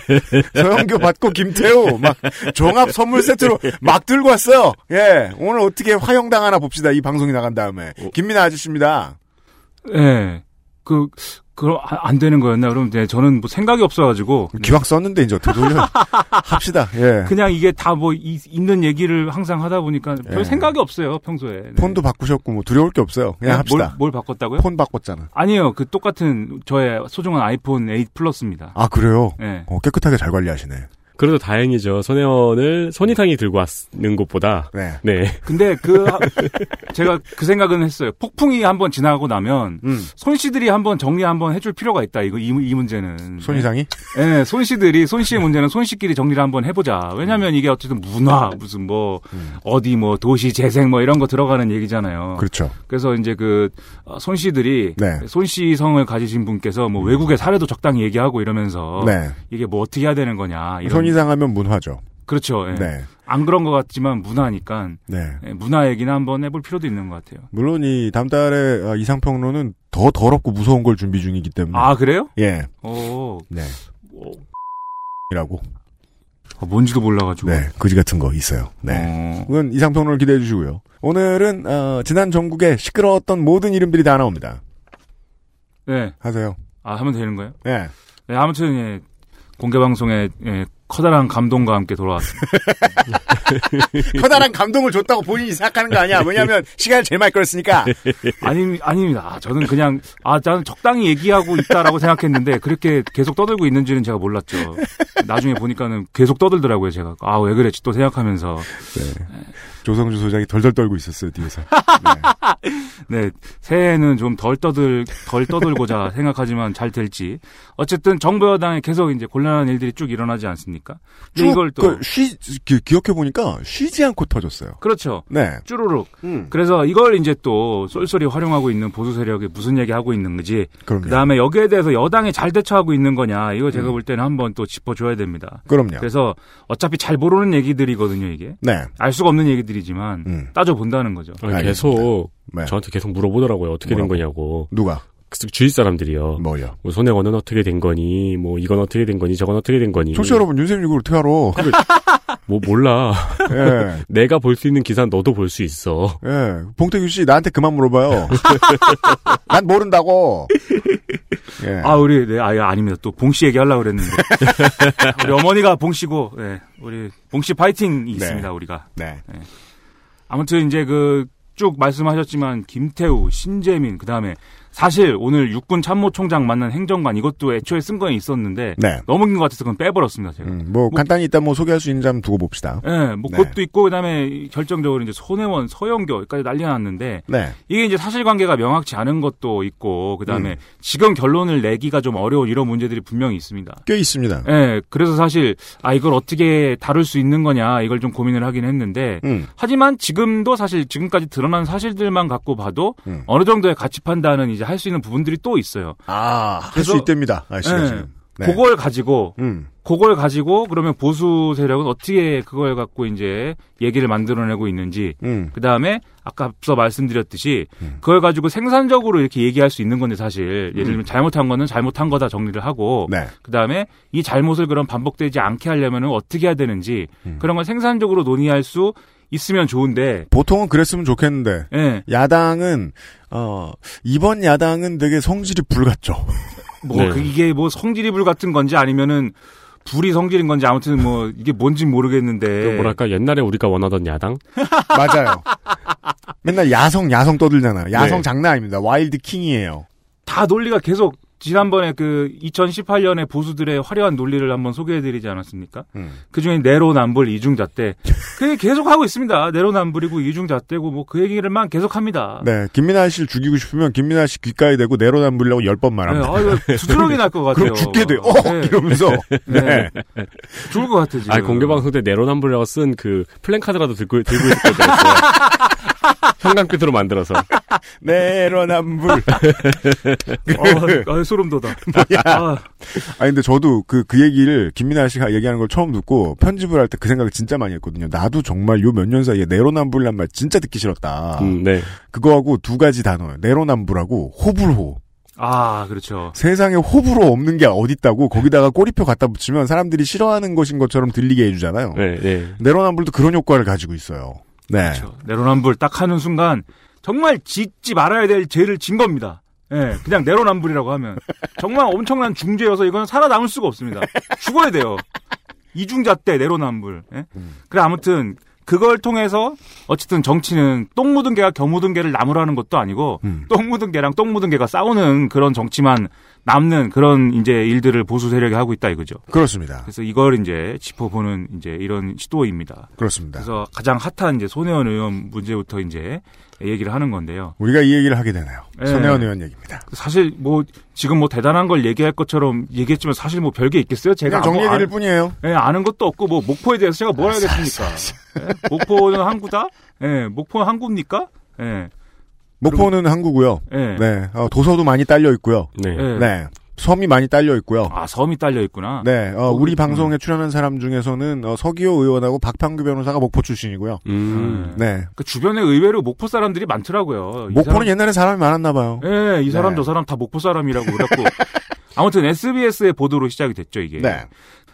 서영교 받고 김태우 막 종합 선물 세트로 막 들고 왔어요. 예 오늘 어떻게 화형당하나 봅시다 이 방송이 나간 다음에 김민아 아저씨입니다. 예. 그, 그럼 아- 안 되는 거였나? 그럼 네, 저는 뭐 생각이 없어가지고. 기왕 썼는데 이제 어떻게 돌려 합시다. 예. 그냥 이게 다 뭐 있는 얘기를 항상 하다 보니까 별 예. 생각이 없어요 평소에. 네. 폰도 바꾸셨고 뭐 두려울 게 없어요. 그냥 네, 합시다. 뭘, 뭘 바꿨다고요? 폰 바꿨잖아. 아니에요. 그 똑같은 저의 소중한 아이폰 8 플러스입니다. 아 그래요? 네. 어, 깨끗하게 잘 관리하시네. 그래도 다행이죠. 손혜원을 손이상이 들고 왔는 것보다. 네. 네. 근데 그 하- 제가 그 생각은 했어요. 폭풍이 한번 지나고 나면 음. 손 씨들이 한번 정리 한번 해줄 필요가 있다. 이거 이, 이 문제는. 손이상이? 네, 손 씨들이 손 씨의 문제는 손 씨끼리 정리를 한번 해보자. 왜냐하면 이게 어쨌든 문화 무슨 뭐 어디 뭐 도시 재생 뭐 이런 거 들어가는 얘기잖아요. 그렇죠. 그래서 이제 그 손 씨들이 네. 손씨 성을 가지신 분께서 뭐 외국의 사례도 적당히 얘기하고 이러면서 네. 이게 뭐 어떻게 해야 되는 거냐 이런 손이상 하면 문화죠. 그렇죠. 예. 네. 안 그런 것 같지만 문화니까 네. 예, 문화 얘기나 한번 해볼 필요도 있는 것 같아요. 물론 이 다음 달에 어, 이상평론은 더 더럽고 무서운 걸 준비 중이기 때문에. 아 그래요? 예. 오, 네. 이라고. 아, 뭔지도 몰라가지고. 네. 거지 같은 거 있어요. 네. 그건 이상평론을 기대해 주시고요. 오늘은 어, 지난 전국에 시끄러웠던 모든 이름들이 다 나옵니다. 네. 하세요. 아 하면 되는 거예요? 네. 네, 아무튼 예, 공개 방송에 예, 커다란 감동과 함께 돌아왔습니다. 커다란 감동을 줬다고 본인이 생각하는 거 아니야. 왜냐하면 시간을 제일 많이 끌었으니까. 아니 아닙니다. 저는 그냥 아 나는 적당히 얘기하고 있다라고 생각했는데 그렇게 계속 떠들고 있는지는 제가 몰랐죠. 나중에 보니까는 계속 떠들더라고요. 제가 아 왜 그랬지 또 생각하면서. 조성주 소장이 덜덜 떨고 있었어요 뒤에서. 네, 새해에는 좀 덜 떠들, 덜 떠들고자 생각하지만 잘 될지. 어쨌든 정부 여당에 계속 이제 곤란한 일들이 쭉 일어나지 않습니까? 근데 이걸 또. 그 쉬, 기, 기억해 보니까 쉬지 않고 터졌어요. 그렇죠. 네. 쭈루룩. 음. 그래서 이걸 이제 또 쏠쏠히 활용하고 있는 보수 세력이 무슨 얘기 하고 있는 거지. 그럼요. 그 다음에 여기에 대해서 여당이 잘 대처하고 있는 거냐. 이거 제가 볼 때는 한번 또 짚어줘야 됩니다. 음. 그럼요. 그래서 어차피 잘 모르는 얘기들이거든요, 이게. 네. 알 수가 없는 얘기들 이지만 음. 따져 본다는 거죠. 아, 계속 네. 저한테 계속 물어보더라고요. 어떻게 된 거냐고. 누가? 그 주위 사람들이요. 뭐요? 뭐 손해원은 어떻게 된 거니? 뭐 이건 어떻게 된 거니? 저건 어떻게 된 거니? 청취자 여러분 윤세민 이걸 어떻게 알아? 뭐 몰라. 예. 내가 볼 수 있는 기사는 너도 볼 수 있어. 예. 봉태규 씨 나한테 그만 물어봐요. 난 모른다고. 예. 아, 우리, 네, 아, 아닙니다. 또 봉 씨 얘기 하려고 그랬는데. 우리 어머니가 봉 씨고, 네, 우리 봉 씨 파이팅이 있습니다, 우리가. 네. 아무튼 이제 그, 쭉 말씀하셨지만, 김태우, 신재민, 그 다음에, 사실 오늘 육군 참모총장 만난 행정관 이것도 애초에 쓴 거에 있었는데, 네. 너무 긴 것 같아서 그건 빼버렸습니다, 제가. 뭐, 간단히 일단 뭐 소개할 수 있는 점 두고 봅시다. 예, 뭐 네. 그것도 있고 그다음에 결정적으로 이제 손혜원, 서영교까지 난리가 났는데 네. 이게 이제 사실관계가 명확치 않은 것도 있고 그다음에 음. 지금 결론을 내기가 좀 어려운 이런 문제들이 분명히 있습니다. 꽤 있습니다. 예, 그래서 사실 아 이걸 어떻게 다룰 수 있는 거냐 이걸 좀 고민을 하긴 했는데 음. 하지만 지금도 사실 지금까지 드러난 사실들만 갖고 봐도 음. 어느 정도의 가치 판단은 이제 할 수 있는 부분들이 또 있어요. 아, 할 수 있답니다. 아씨가 예, 지금. 네. 그걸 가지고 음. 그걸 가지고 그러면 보수 세력은 어떻게 그걸 갖고 이제 얘기를 만들어내고 있는지 음. 그 다음에 아까 앞서 말씀드렸듯이 그걸 가지고 생산적으로 이렇게 얘기할 수 있는 건데 사실 예를 들면 잘못한 거는 잘못한 거다 정리를 하고 음. 네. 그 다음에 이 잘못을 그럼 반복되지 않게 하려면 어떻게 해야 되는지 음. 그런 걸 생산적으로 논의할 수 있으면 좋은데 보통은 그랬으면 좋겠는데. 예. 야당은, 어, 이번 야당은 되게 성질이 불같죠. 뭐 네. 그 이게 뭐 성질이 불 같은 건지 아니면은 불이 성질인 건지 아무튼 뭐 이게 뭔진 모르겠는데 그 뭐랄까 옛날에 우리가 원하던 야당? 맞아요. 맨날 야성, 야성 떠들잖아요. 야성 네. 장난 아닙니다. wild king이에요. 다 논리가 계속 지난번에 그 2018년에 보수들의 화려한 논리를 한번 소개해드리지 않았습니까? 음. 그 중에 내로남불 이중잣대. 그 계속 하고 있습니다. 내로남불이고 이중잣대고 뭐 그 얘기를만 계속 합니다. 네, 김민아 씨를 죽이고 싶으면 김민아 씨 귓가에 대고 내로남불이라고 열번 네, 말합니다. 아, 이거 두드러기 날 것 같아요. 그럼 죽게 돼. 어! 네. 이러면서. 네. 네. 죽을 것 같아, 지금. 아 공개 방송 때 내로남불이라고 쓴 그 플랜카드라도 들고 들고 있을 때가 있어요. 현관 끝으로 만들어서. 내로남불. 어, 아, 소름 돋아. 아, 아니 근데 저도 그 그 얘기를 김민아 씨가 얘기하는 걸 처음 듣고 편집을 할 때 그 생각을 진짜 많이 했거든요. 나도 정말 요 몇 년 사이에 내로남불란 말 진짜 듣기 싫었다. 음, 네. 그거하고 두 가지 단어예요. 내로남불하고 호불호. 아, 그렇죠. 세상에 호불호 없는 게 어딨다고 거기다가 꼬리표 갖다 붙이면 사람들이 싫어하는 것인 것처럼 들리게 해주잖아요. 네, 네. 내로남불도 그런 효과를 가지고 있어요. 네. 그렇죠. 내로남불 딱 하는 순간 정말 짓지 말아야 될 죄를 진 겁니다. 예, 그냥 내로남불이라고 하면 정말 엄청난 중죄여서 이건 살아남을 수가 없습니다. 죽어야 돼요. 이중자 때 내로남불. 예? 그래 아무튼 그걸 통해서 어쨌든 정치는 똥 묻은 개가 겨 묻은 개를 나무라는 것도 아니고 음. 똥 묻은 개랑 똥 묻은 개가 싸우는 그런 정치만 남는 그런 이제 일들을 보수 세력이 하고 있다 이거죠. 그렇습니다. 그래서 이걸 이제 짚어보는 이제 이런 시도입니다. 그렇습니다. 그래서 가장 핫한 이제 손혜원 의원 문제부터 이제 얘기를 하는 건데요. 우리가 이 얘기를 하게 되네요. 네. 손혜원 의원 얘기입니다. 사실 뭐 지금 뭐 대단한 걸 얘기할 것처럼 얘기했지만 사실 뭐 별게 있겠어요? 제가 그냥 정리 아무- 얘기일 뿐이에요. 예, 아는 것도 없고 뭐 목포에 대해서 제가 뭘 알겠습니까? 예? 목포는 항구다? 예, 목포는 항구입니까? 예. 목포는 항구고요. 예. 네. 어, 도서도 많이 딸려 있고요. 네. 예. 네. 섬이 많이 딸려 있고요. 아, 섬이 딸려 있구나. 네, 어, 우리 음. 방송에 출연한 사람 중에서는 어, 서기호 의원하고 박판규 변호사가 목포 출신이고요. 음. 네, 그 주변에 의외로 목포 사람들이 많더라고요. 이 목포는 사람- 옛날에 사람이 많았나 봐요. 예, 이 사람 네. 저 사람 다 목포 사람이라고 그랬고 아무튼 SBS의 보도로 시작이 됐죠 이게. 네,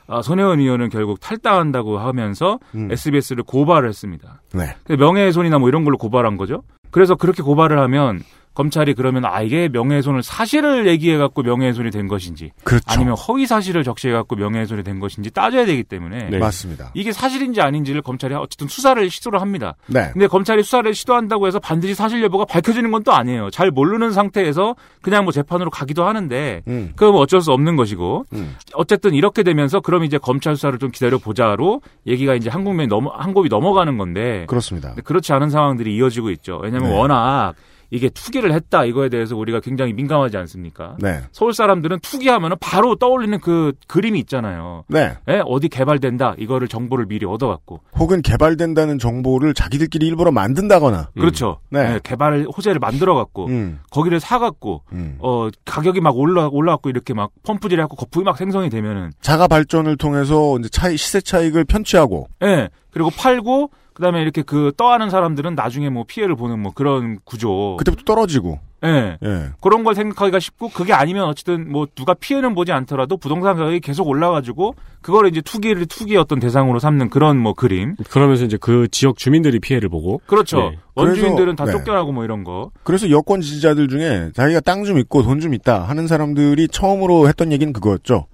아, 손혜원 의원은 결국 탈당한다고 하면서 음. SBS를 고발을 했습니다. 네, 명예훼손이나 뭐 이런 걸로 고발한 거죠. 그래서 그렇게 고발을 하면 검찰이 그러면 아 이게 명예훼손을 사실을 얘기해 갖고 명예훼손이 된 것인지 그렇죠. 아니면 허위 사실을 적시해 갖고 명예훼손이 된 것인지 따져야 되기 때문에 네. 맞습니다. 이게 사실인지 아닌지를 검찰이 어쨌든 수사를 시도를 합니다. 네, 근데 검찰이 수사를 시도한다고 해서 반드시 사실 여부가 밝혀지는 건 또 아니에요. 잘 모르는 상태에서 그냥 뭐 재판으로 가기도 하는데 음, 뭐 어쩔 수 없는 것이고 음. 어쨌든 이렇게 되면서 그럼 이제 검찰 수사를 좀 기다려 보자로 얘기가 이제 한국면이 넘어 한국이 넘어가는 건데 그렇습니다. 그렇지 않은 상황들이 이어지고 있죠. 왜냐하면 네. 워낙 이게 투기를 했다 이거에 대해서 우리가 굉장히 민감하지 않습니까? 네, 서울 사람들은 투기하면 바로 떠올리는 그 그림이 있잖아요. 네. 예, 어디 개발된다 이거를 정보를 미리 얻어갖고 혹은 개발된다는 정보를 자기들끼리 일부러 만든다거나. 그렇죠. 네. 예, 개발 호재를 만들어갖고 음, 거기를 사갖고 음. 어 가격이 막 올라 올라갖고 이렇게 막 펌프질해갖고 거품이 막 생성이 되면은 자가 발전을 통해서 이제 차이 시세 차익을 편취하고. 예 그리고 팔고 그다음에 이렇게 그 떠하는 사람들은 나중에 뭐 피해를 보는 뭐 그런 구조. 그때부터 떨어지고. 예. 예. 그런 걸 생각하기가 쉽고 그게 아니면 어쨌든 뭐 누가 피해는 보지 않더라도 부동산 가격이 계속 올라가지고 그걸 이제 투기를 투기 어떤 대상으로 삼는 그런 뭐 그림. 그러면서 이제 그 지역 주민들이 피해를 보고. 그렇죠. 네. 원주민들은 다 그래서, 네. 쫓겨나고 뭐 이런 거. 그래서 여권 지지자들 중에 자기가 땅 좀 있고 돈 좀 있다 하는 사람들이 처음으로 했던 얘기는 그거였죠.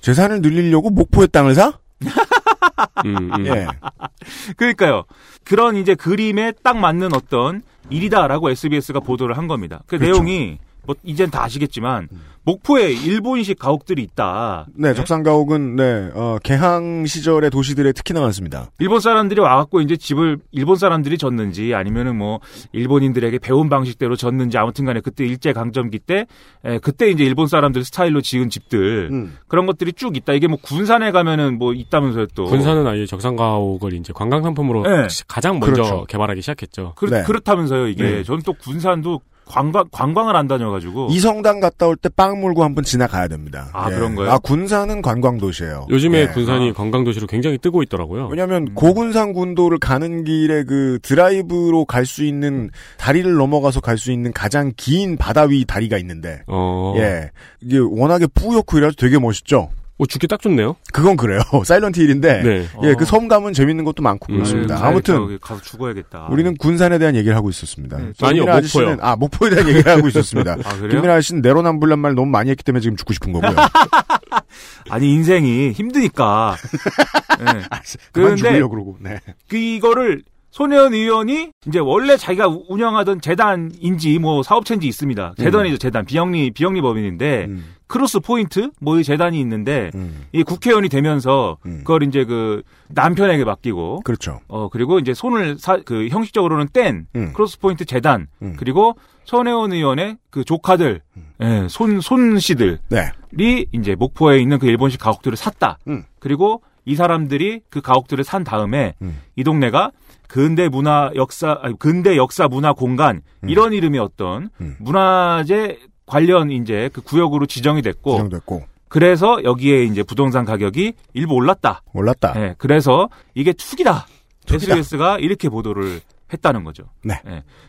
재산을 늘리려고 목포의 땅을 사? 음, 음. 예. 그러니까요. 그런 이제 그림에 딱 맞는 어떤 일이다라고 SBS가 보도를 한 겁니다. 그 그렇죠. 내용이 뭐 이젠 다 아시겠지만 목포에 일본식 가옥들이 있다. 네, 적산가옥은 네, 어, 개항 시절의 도시들에 특히나 많습니다. 일본 사람들이 와갖고 이제 집을 일본 사람들이 졌는지 아니면은 뭐 일본인들에게 배운 방식대로 졌는지 아무튼간에 그때 일제 강점기 때 에, 그때 이제 일본 사람들 스타일로 지은 집들 음. 그런 것들이 쭉 있다. 이게 뭐 군산에 가면은 뭐 있다면서요 또. 군산은 아예 적산가옥을 이제 관광 상품으로 네. 가장 먼저 그렇죠. 개발하기 시작했죠. 그, 네. 그렇다면서요 이게. 네. 저는 또 군산도 관광 관광을 안 다녀가지고. 이성당 갔다 올 때 빵 물고 한번 지나가야 됩니다. 아, 그런 거예요? 아, 군산은 관광 도시예요. 요즘에 예. 군산이 관광 도시로 굉장히 뜨고 있더라고요. 왜냐하면 고군산 군도를 가는 길에 그 드라이브로 갈 수 있는 다리를 넘어가서 갈 수 있는 가장 긴 바다 위 다리가 있는데 어. 예 이게 워낙에 뿌옇고 이라서 되게 멋있죠. 어, 죽기 딱 좋네요. 그건 그래요. 사일런트 힐인데 네. 예 어. 그 섬감은 재밌는 것도 많고 음. 그렇습니다. 가야겠다. 아무튼 가서 죽어야겠다. 우리는 군산에 대한 얘기를 하고 있었습니다. 네, 아니요, 목포요. 아 목포에 대한 얘기를 하고 있었습니다. 아 그래요? 김민아 아저씨는 내로남불란 말 너무 많이 했기 때문에 지금 죽고 싶은 거고요. 아니 인생이 힘드니까. 네. 그만 그런데 죽으려고 그러고. 네. 그 이거를 손혜원 의원이 이제 원래 자기가 우- 운영하던 재단인지 뭐 사업체인지 있습니다. 재단이죠 재단 비영리 비영리 법인인데 음, 크로스 포인트 뭐 이 재단이 있는데 음, 이 국회의원이 되면서 음. 그걸 이제 그 남편에게 맡기고 그렇죠. 어 그리고 이제 손을 사, 그 형식적으로는 뗀 음. 크로스 포인트 재단 음. 그리고 손혜원 의원의 그 조카들 예, 손 손씨들이 네. 이제 목포에 있는 그 일본식 가옥들을 샀다. 음. 그리고 이 사람들이 그 가옥들을 산 다음에 음. 이 동네가 근대 문화 역사 아니, 근대 역사 문화 공간 음. 이런 이름의 어떤 문화재 관련 이제 그 구역으로 지정이 됐고 지정됐고 그래서 여기에 이제 부동산 가격이 일부 올랐다. 올랐다. 네, 그래서 이게 투기다. 투기다. SBS가 이렇게 보도를 했다는 거죠. 네.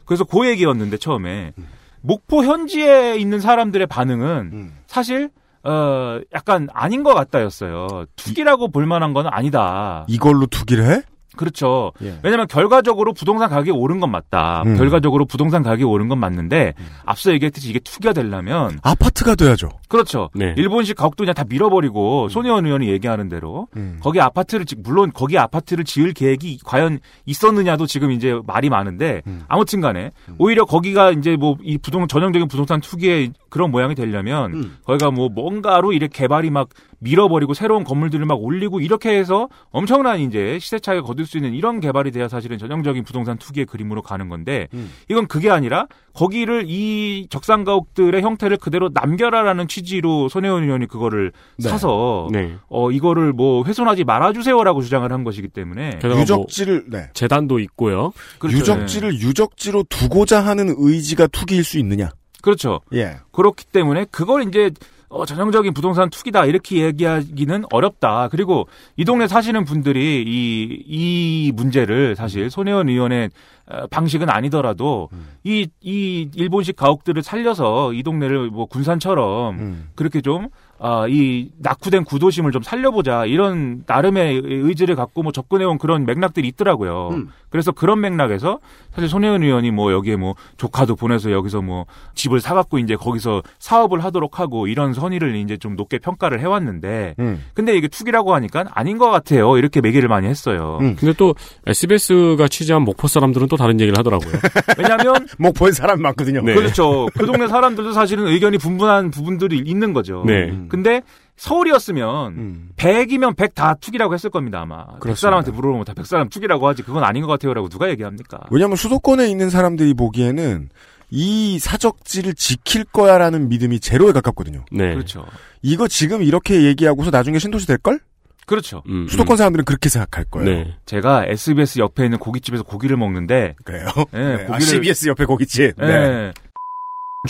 그래서 그 얘기였는데 처음에 목포 현지에 있는 사람들의 반응은 음. 사실 어 약간 아닌 것 같다였어요. 투기라고 볼 만한 건 아니다. 이걸로 투기를 해? 그렇죠. 예. 왜냐하면 결과적으로 부동산 가격이 오른 건 맞다. 음. 결과적으로 부동산 가격이 오른 건 맞는데 앞서 얘기했듯이 이게 투기가 되려면 아파트가 돼야죠. 그렇죠. 네. 일본식 가옥도 그냥 다 밀어버리고 손혜원 의원이 얘기하는 대로 음. 거기 아파트를 지- 물론 거기 아파트를 지을 계획이 과연 있었느냐도 지금 이제 말이 많은데 음. 아무튼간에 오히려 거기가 이제 뭐 이 부동 전형적인 부동산 투기의 그런 모양이 되려면 음. 거기가 뭐 뭔가로 이렇게 개발이 막 밀어버리고 새로운 건물들을 막 올리고 이렇게 해서 엄청난 이제 시세 차익을 거둘 수 있는 이런 개발이 돼야 사실은 전형적인 부동산 투기의 그림으로 가는 건데 음. 이건 그게 아니라 거기를 이 적산가옥들의 형태를 그대로 남겨라라는 취지로 손혜원 의원이 그거를 네. 사서 네. 어 이거를 뭐 훼손하지 말아주세요라고 주장을 한 것이기 때문에 뭐 유적지를 네. 재단도 있고요. 그렇죠. 유적지를 유적지로 두고자 하는 의지가 투기일 수 있느냐? 그렇죠. 예. 그렇기 때문에 그걸 이제 어, 전형적인 부동산 투기다 이렇게 얘기하기는 어렵다. 그리고 이 동네 사시는 분들이 이, 이 문제를 사실 손혜원 의원의 어, 방식은 아니더라도 이, 이 일본식 가옥들을 살려서 이 동네를 뭐 군산처럼 음. 그렇게 좀, 아, 이 낙후된 구도심을 좀 살려보자. 이런 나름의 의지를 갖고 뭐 접근해온 그런 맥락들이 있더라고요. 음. 그래서 그런 맥락에서 사실 손혜원 의원이 뭐 여기에 뭐 조카도 보내서 여기서 뭐 집을 사갖고 이제 거기서 사업을 하도록 하고 이런 선의를 이제 좀 높게 평가를 해왔는데 음. 근데 이게 투기라고 하니까 아닌 것 같아요. 이렇게 매기를 많이 했어요. 음. 근데 또 SBS가 취재한 목포 사람들은 또 다른 얘기를 하더라고요. 왜냐하면 목포에 사람이 많거든요. 네. 그렇죠. 그 동네 사람들도 사실은 의견이 분분한 부분들이 있는 거죠. 네. 근데 서울이었으면 음. 100이면 100다 투기라고 했을 겁니다, 아마. 그렇습니다. 100사람한테 물어보면 다 100사람 투기라고 하지. 그건 아닌 것 같아요라고 누가 얘기합니까? 왜냐하면 수도권에 있는 사람들이 보기에는 이 사적지를 지킬 거야라는 믿음이 제로에 가깝거든요. 네. 그렇죠. 이거 지금 이렇게 얘기하고서 나중에 신도시 될 걸? 그렇죠. 음, 수도권 음. 사람들은 그렇게 생각할 거예요. 네. 제가 SBS 옆에 있는 고깃집에서 고기를 먹는데 그래요? 네, 네. 아, 고기를- CBS 옆에 고깃집. 네.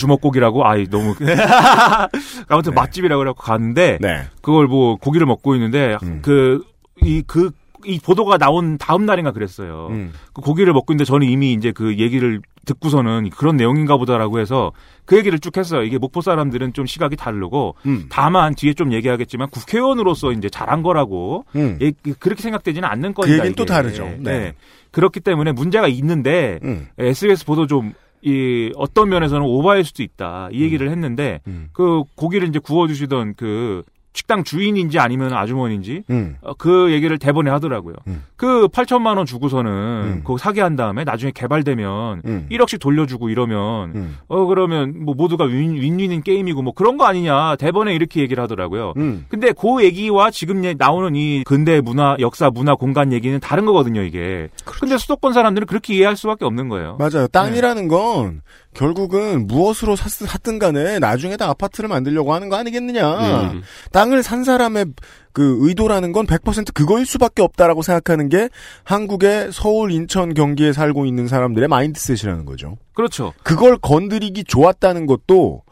네. 주먹고기라고 아이 너무 아무튼 네. 맛집이라고 그래갖고 갔는데 네. 그걸 뭐 고기를 먹고 있는데 음. 그이그이 보도가 나온 다음 날인가 그랬어요. 음. 그 고기를 먹고 있는데 저는 이미 이제 그 얘기를 듣고서는 그런 내용인가 보다라고 해서 그 얘기를 쭉 했어요. 이게 목포 사람들은 좀 시각이 다르고 음. 다만 뒤에 좀 얘기하겠지만 국회의원으로서 이제 잘한 거라고 음. 예, 그렇게 생각되지는 않는 그 거니까 얘기는 또 이게. 다르죠. 네. 그렇기 때문에 문제가 있는데 음. SBS 보도 좀 이 어떤 면에서는 오버할 수도 있다 이 얘기를 했는데 음. 그 고기를 이제 구워주시던 그 식당 주인인지 아니면 아주머니인지 음. 어, 그 얘기를 대본에 하더라고요. 음. 그 8천만 원 주고서는 음. 그거 사게 한 다음에 나중에 개발되면 음. 1억씩 돌려주고 이러면 음. 어 그러면 뭐 모두가 윈, 윈윈인 게임이고 뭐 그런 거 아니냐 대본에 이렇게 얘기를 하더라고요. 음. 근데 그 얘기와 지금 얘- 나오는 이 근대 문화 역사 문화 공간 얘기는 다른 거거든요 이게. 근데 수도권 사람들은 그렇게 이해할 수밖에 없는 거예요. 맞아요. 땅이라는 건 결국은 무엇으로 샀, 샀든 간에 나중에 다 아파트를 만들려고 하는 거 아니겠느냐. 음. 땅을 산 사람의 그 의도라는 건 100% 그거일 수밖에 없다라고 생각하는 게 한국의 서울, 인천, 경기에 살고 있는 사람들의 마인드셋이라는 거죠. 그렇죠. 그걸 건드리기 좋았다는 것도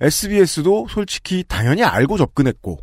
SBS도 솔직히 당연히 알고 접근했고,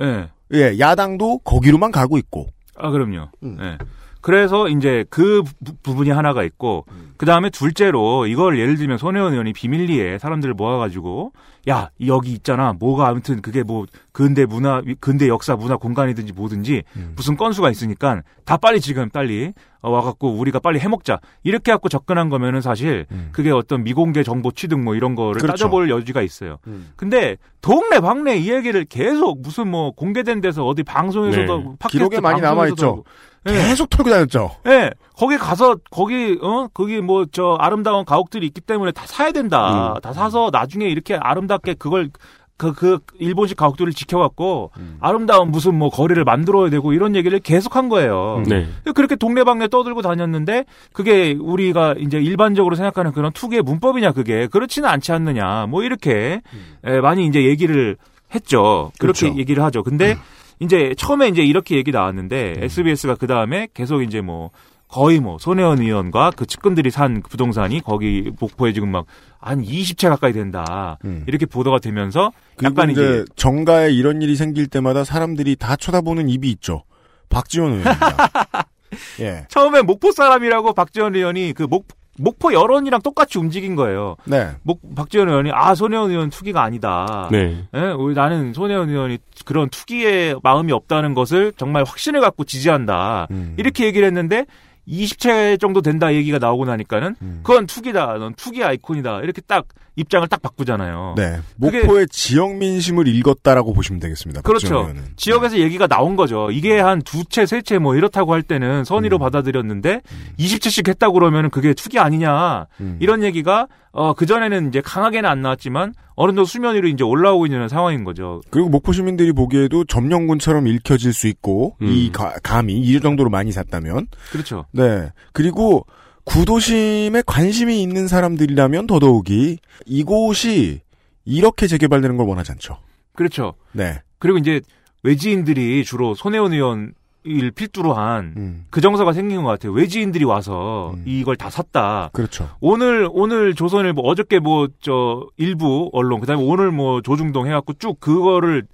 예. 예, 야당도 거기로만 가고 있고. 아, 그럼요. 음. 예. 그래서 이제 그 부, 부분이 하나가 있고, 그 다음에 둘째로 이걸 예를 들면 손혜원 의원이 비밀리에 사람들을 모아가지고, 야, 여기 있잖아. 뭐가 아무튼 그게 뭐 근대 문화, 근대 역사 문화 공간이든지 뭐든지 음. 무슨 건수가 있으니까 다 빨리 지금 빨리 어, 와갖고 우리가 빨리 해먹자. 이렇게 갖고 접근한 거면은 사실 음. 그게 어떤 미공개 정보 취득 뭐 이런 거를 그렇죠. 따져볼 여지가 있어요. 음. 근데 동네 방네 이 얘기를 계속 무슨 뭐 공개된 데서 어디 방송에서도 네. 팟캐스트 기록에 많이 방송에서도 남아 있죠. 예. 계속 털고 다녔죠. 예. 거기 가서 거기 어 거기 뭐 저 아름다운 가옥들이 있기 때문에 다 사야 된다. 음. 다 사서 나중에 이렇게 아름답게 그걸 그, 그, 일본식 가옥들을 지켜갖고, 아름다운 무슨 뭐 거리를 만들어야 되고, 이런 얘기를 계속 한 거예요. 네. 그렇게 동네방네 떠들고 다녔는데, 그게 우리가 이제 일반적으로 생각하는 그런 투기의 문법이냐, 그게. 그렇지는 않지 않느냐. 뭐, 이렇게, 에, 많이 이제 얘기를 했죠. 그렇게 그렇죠. 얘기를 하죠. 근데, 이제 처음에 이제 이렇게 얘기 나왔는데, SBS가 그 다음에 계속 이제 뭐, 거의 뭐 손혜원 의원과 그 측근들이 산 부동산이 거기 목포에 지금 막 한 20채 가까이 된다. 이렇게 보도가 되면서 약간 이제 이제 정가에 이런 일이 생길 때마다 사람들이 다 쳐다보는 입이 있죠. 박지원 의원입니다. 예. 처음에 목포 사람이라고 박지원 의원이 그 목, 목포 여론이랑 똑같이 움직인 거예요. 네. 목, 박지원 의원이 아 손혜원 의원 투기가 아니다. 네. 예, 우리 나는 손혜원 의원이 그런 투기에 마음이 없다는 것을 정말 확신을 갖고 지지한다. 음. 이렇게 얘기를 했는데 20채 정도 된다 얘기가 나오고 나니까는 음. 그건 투기다. 넌 투기 아이콘이다. 이렇게 딱 입장을 딱 바꾸잖아요. 네. 그게- 목포의 지역 민심을 읽었다라고 보시면 되겠습니다. 그렇죠. 의원은. 지역에서 얘기가 나온 거죠. 이게 한 두 채, 세 채 뭐 이렇다고 할 때는 선의로 음. 받아들였는데 20채씩 했다고 그러면은 그게 투기 아니냐. 음. 이런 얘기가 어 그 전에는 이제 강하게는 안 나왔지만 어느 정도 수면 위로 이제 올라오고 있는 상황인 거죠. 그리고 목포 시민들이 보기에도 점령군처럼 읽혀질 수 있고 음. 이 가- 감이 이 정도로 많이 샀다면 그렇죠. 네 그리고 구도심에 관심이 있는 사람들이라면 더더욱이 이곳이 이렇게 재개발되는 걸 원하지 않죠. 그렇죠. 네. 그리고 이제 외지인들이 주로 손혜원 의원 일 필두로 한그 음. 정서가 생긴 것 같아요. 외지인들이 와서 이걸 다 샀다. 그렇죠. 오늘 오늘 조선일보 어저께 뭐 저 일부 언론 그다음에 오늘 뭐 조중동 해갖고 쭉 그거를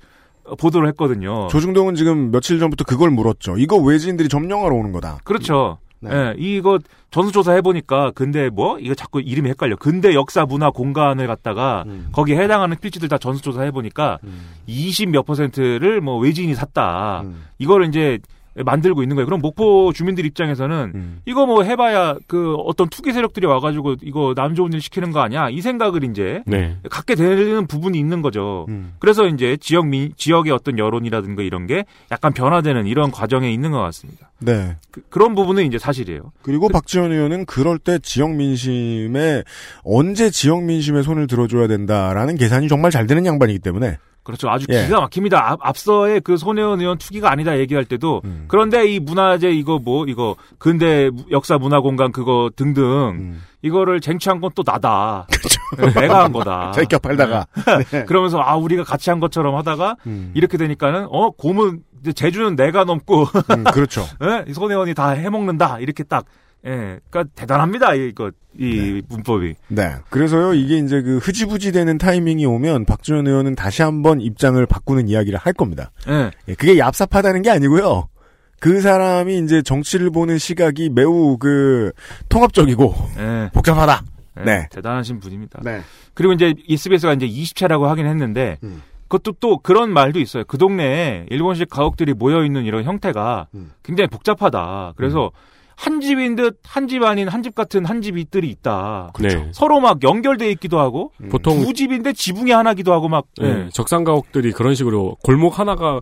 보도를 했거든요. 조중동은 지금 며칠 전부터 그걸 물었죠. 이거 외지인들이 점령하러 오는 거다. 그렇죠. 네. 예, 이거 전수조사 해보니까 근데 뭐 이거 자꾸 이름이 헷갈려. 근대 역사 문화 공간을 갖다가 음. 거기에 해당하는 필지들 다 전수조사 해보니까 20 몇 퍼센트를 뭐 외지인이 샀다. 음. 이거를 이제 만들고 있는 거예요. 그럼 목포 주민들 입장에서는 음. 이거 뭐 해봐야 그 어떤 투기 세력들이 와가지고 이거 남 좋은 일 시키는 거 아니야? 이 생각을 이제 네. 갖게 되는 부분이 있는 거죠. 음. 그래서 이제 지역 민 지역의 어떤 여론이라든가 이런 게 약간 변화되는 이런 과정에 있는 것 같습니다. 네. 그, 런 부분은 이제 사실이에요. 그리고 박지원 의원은 그럴 때 지역 민심에 언제 지역 민심에 손을 들어줘야 된다라는 계산이 정말 잘 되는 양반이기 때문에 그렇죠. 아주 예. 기가 막힙니다. 앞, 앞서의 그 손혜원 의원 투기가 아니다 얘기할 때도 음. 그런데 이 문화재 이거 뭐 이거 근대 역사 문화 공간 그거 등등 음. 이거를 쟁취한 건 또 나다. 네, 내가 한 거다. 자기가 팔다가 네. 그러면서 아 우리가 같이 한 것처럼 하다가 음. 이렇게 되니까는 어 고문 제주는 내가 넘고 음, 그렇죠. 예? 이 손혜원이 다 해먹는다 이렇게 딱 예, 그러니까 대단합니다 이거 이 문법이. 네. 그래서요, 이게 이제 그 흐지부지 되는 타이밍이 오면 박지원 의원은 다시 한번 입장을 바꾸는 이야기를 할 겁니다. 예. 예, 그게 얍삽하다는 게 아니고요. 그 사람이 이제 정치를 보는 시각이 매우 그 통합적이고 예. 복잡하다. 예, 네. 대단하신 분입니다. 네. 그리고 이제 SBS가 이제 20차라고 하긴 했는데 음. 그것도 또 그런 말도 있어요. 그 동네에 일본식 가옥들이 모여 있는 이런 형태가 음. 굉장히 복잡하다. 그래서 한 집인 듯 한 집 아닌 한 집 같은 한 집들이 있다. 네. 서로 막 연결돼 있기도 하고 보통 두 집인데 지붕이 하나기도 하고 막 예, 예. 적산가옥들이 그런 식으로 골목 하나가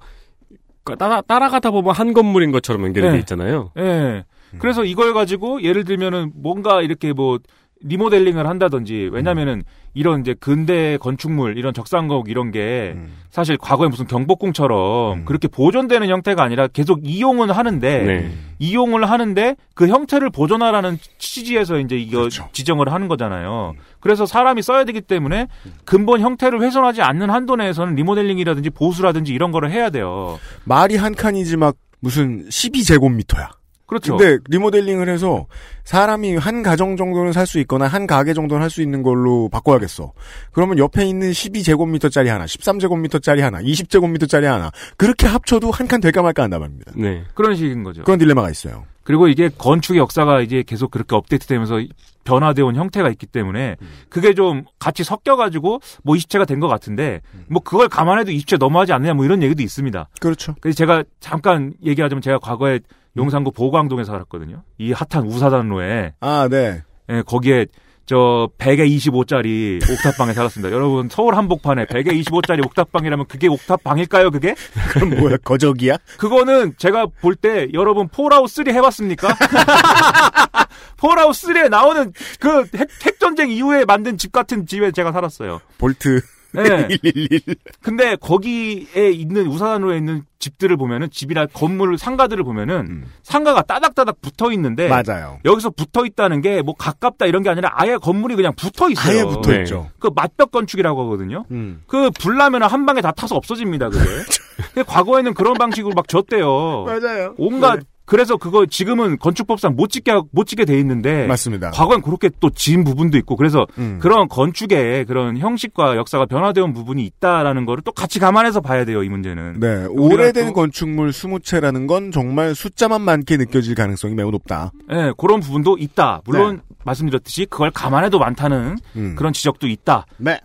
따라, 따라가다 보면 한 건물인 것처럼 연결이 네. 돼 있잖아요. 예. 그래서 이걸 가지고 예를 들면은 뭔가 이렇게 뭐 리모델링을 한다든지 왜냐면은 이런 이제 근대 건축물 이런 적산가옥 이런 게 음. 사실 과거에 무슨 경복궁처럼 그렇게 보존되는 형태가 아니라 계속 이용은 하는데 네. 이용을 하는데 그 형태를 보존하라는 취지에서 이제 이거 그렇죠. 지정을 하는 거잖아요. 그래서 사람이 써야 되기 때문에 근본 형태를 훼손하지 않는 한도 내에서는 리모델링이라든지 보수라든지 이런 거를 해야 돼요. 말이 한 칸이지 막 무슨 12제곱미터야. 그렇죠. 근데 리모델링을 해서 사람이 한 가정 정도는 살 수 있거나 한 가게 정도는 할 수 있는 걸로 바꿔야겠어. 그러면 옆에 있는 12제곱미터짜리 하나, 13제곱미터짜리 하나, 20제곱미터짜리 하나 그렇게 합쳐도 한 칸 될까 말까 한단 말입니다. 네. 그런 식인 거죠. 그런 딜레마가 있어요. 그리고 이게 건축의 역사가 이제 계속 그렇게 업데이트되면서 변화되어 온 형태가 있기 때문에 그게 좀 같이 섞여가지고 뭐 20채가 된 것 같은데 뭐 그걸 감안해도 20채 넘어가지 않느냐 뭐 이런 얘기도 있습니다. 그렇죠. 그래서 제가 잠깐 얘기하자면 제가 과거에 용산구 보광동에 살았거든요. 이 핫한 우사단로에 아, 네. 예, 거기에 저 100에 25짜리 옥탑방에 살았습니다. 여러분 서울 한복판에 100에 25짜리 옥탑방이라면 그게 옥탑방일까요? 그게? 그럼 뭐야, 거적이야? 그거는 제가 볼 때 여러분 폴아웃 3 해봤습니까? 폴아웃 3에 나오는 그 핵, 핵전쟁 이후에 만든 집 같은 집에 제가 살았어요. vault. 네. 111. 근데 거기에 있는 우산으로 있는 집들을 보면은 집이나 건물 상가들을 보면은 음. 상가가 따닥따닥 붙어 있는데 맞아요. 여기서 붙어 있다는 게 뭐 가깝다 이런 게 아니라 아예 건물이 그냥 붙어 있어요. 아예 붙어 네. 있죠. 그 맛벽 건축이라고 하거든요. 음. 그 불나면 한 방에 다 타서 없어집니다. 그게. 근데 과거에는 그런 방식으로 막 졌대요. 맞아요. 온갖 네. 그래서 그거 지금은 건축법상 못 짓게 하- 못 짓게 돼 있는데 맞습니다. 과거엔 그렇게 또 지은 부분도 있고 그래서 음. 그런 건축의 그런 형식과 역사가 변화되어 온 부분이 있다라는 거를 또 같이 감안해서 봐야 돼요 이 문제는. 네, 오래된 또- 건축물 20채라는 건 정말 숫자만 많게 느껴질 가능성이 매우 높다. 예, 그런 부분도 있다. 물론 말씀드렸듯이 그걸 감안해도 많다는 네. 음. 그런 지적도 있다. 네.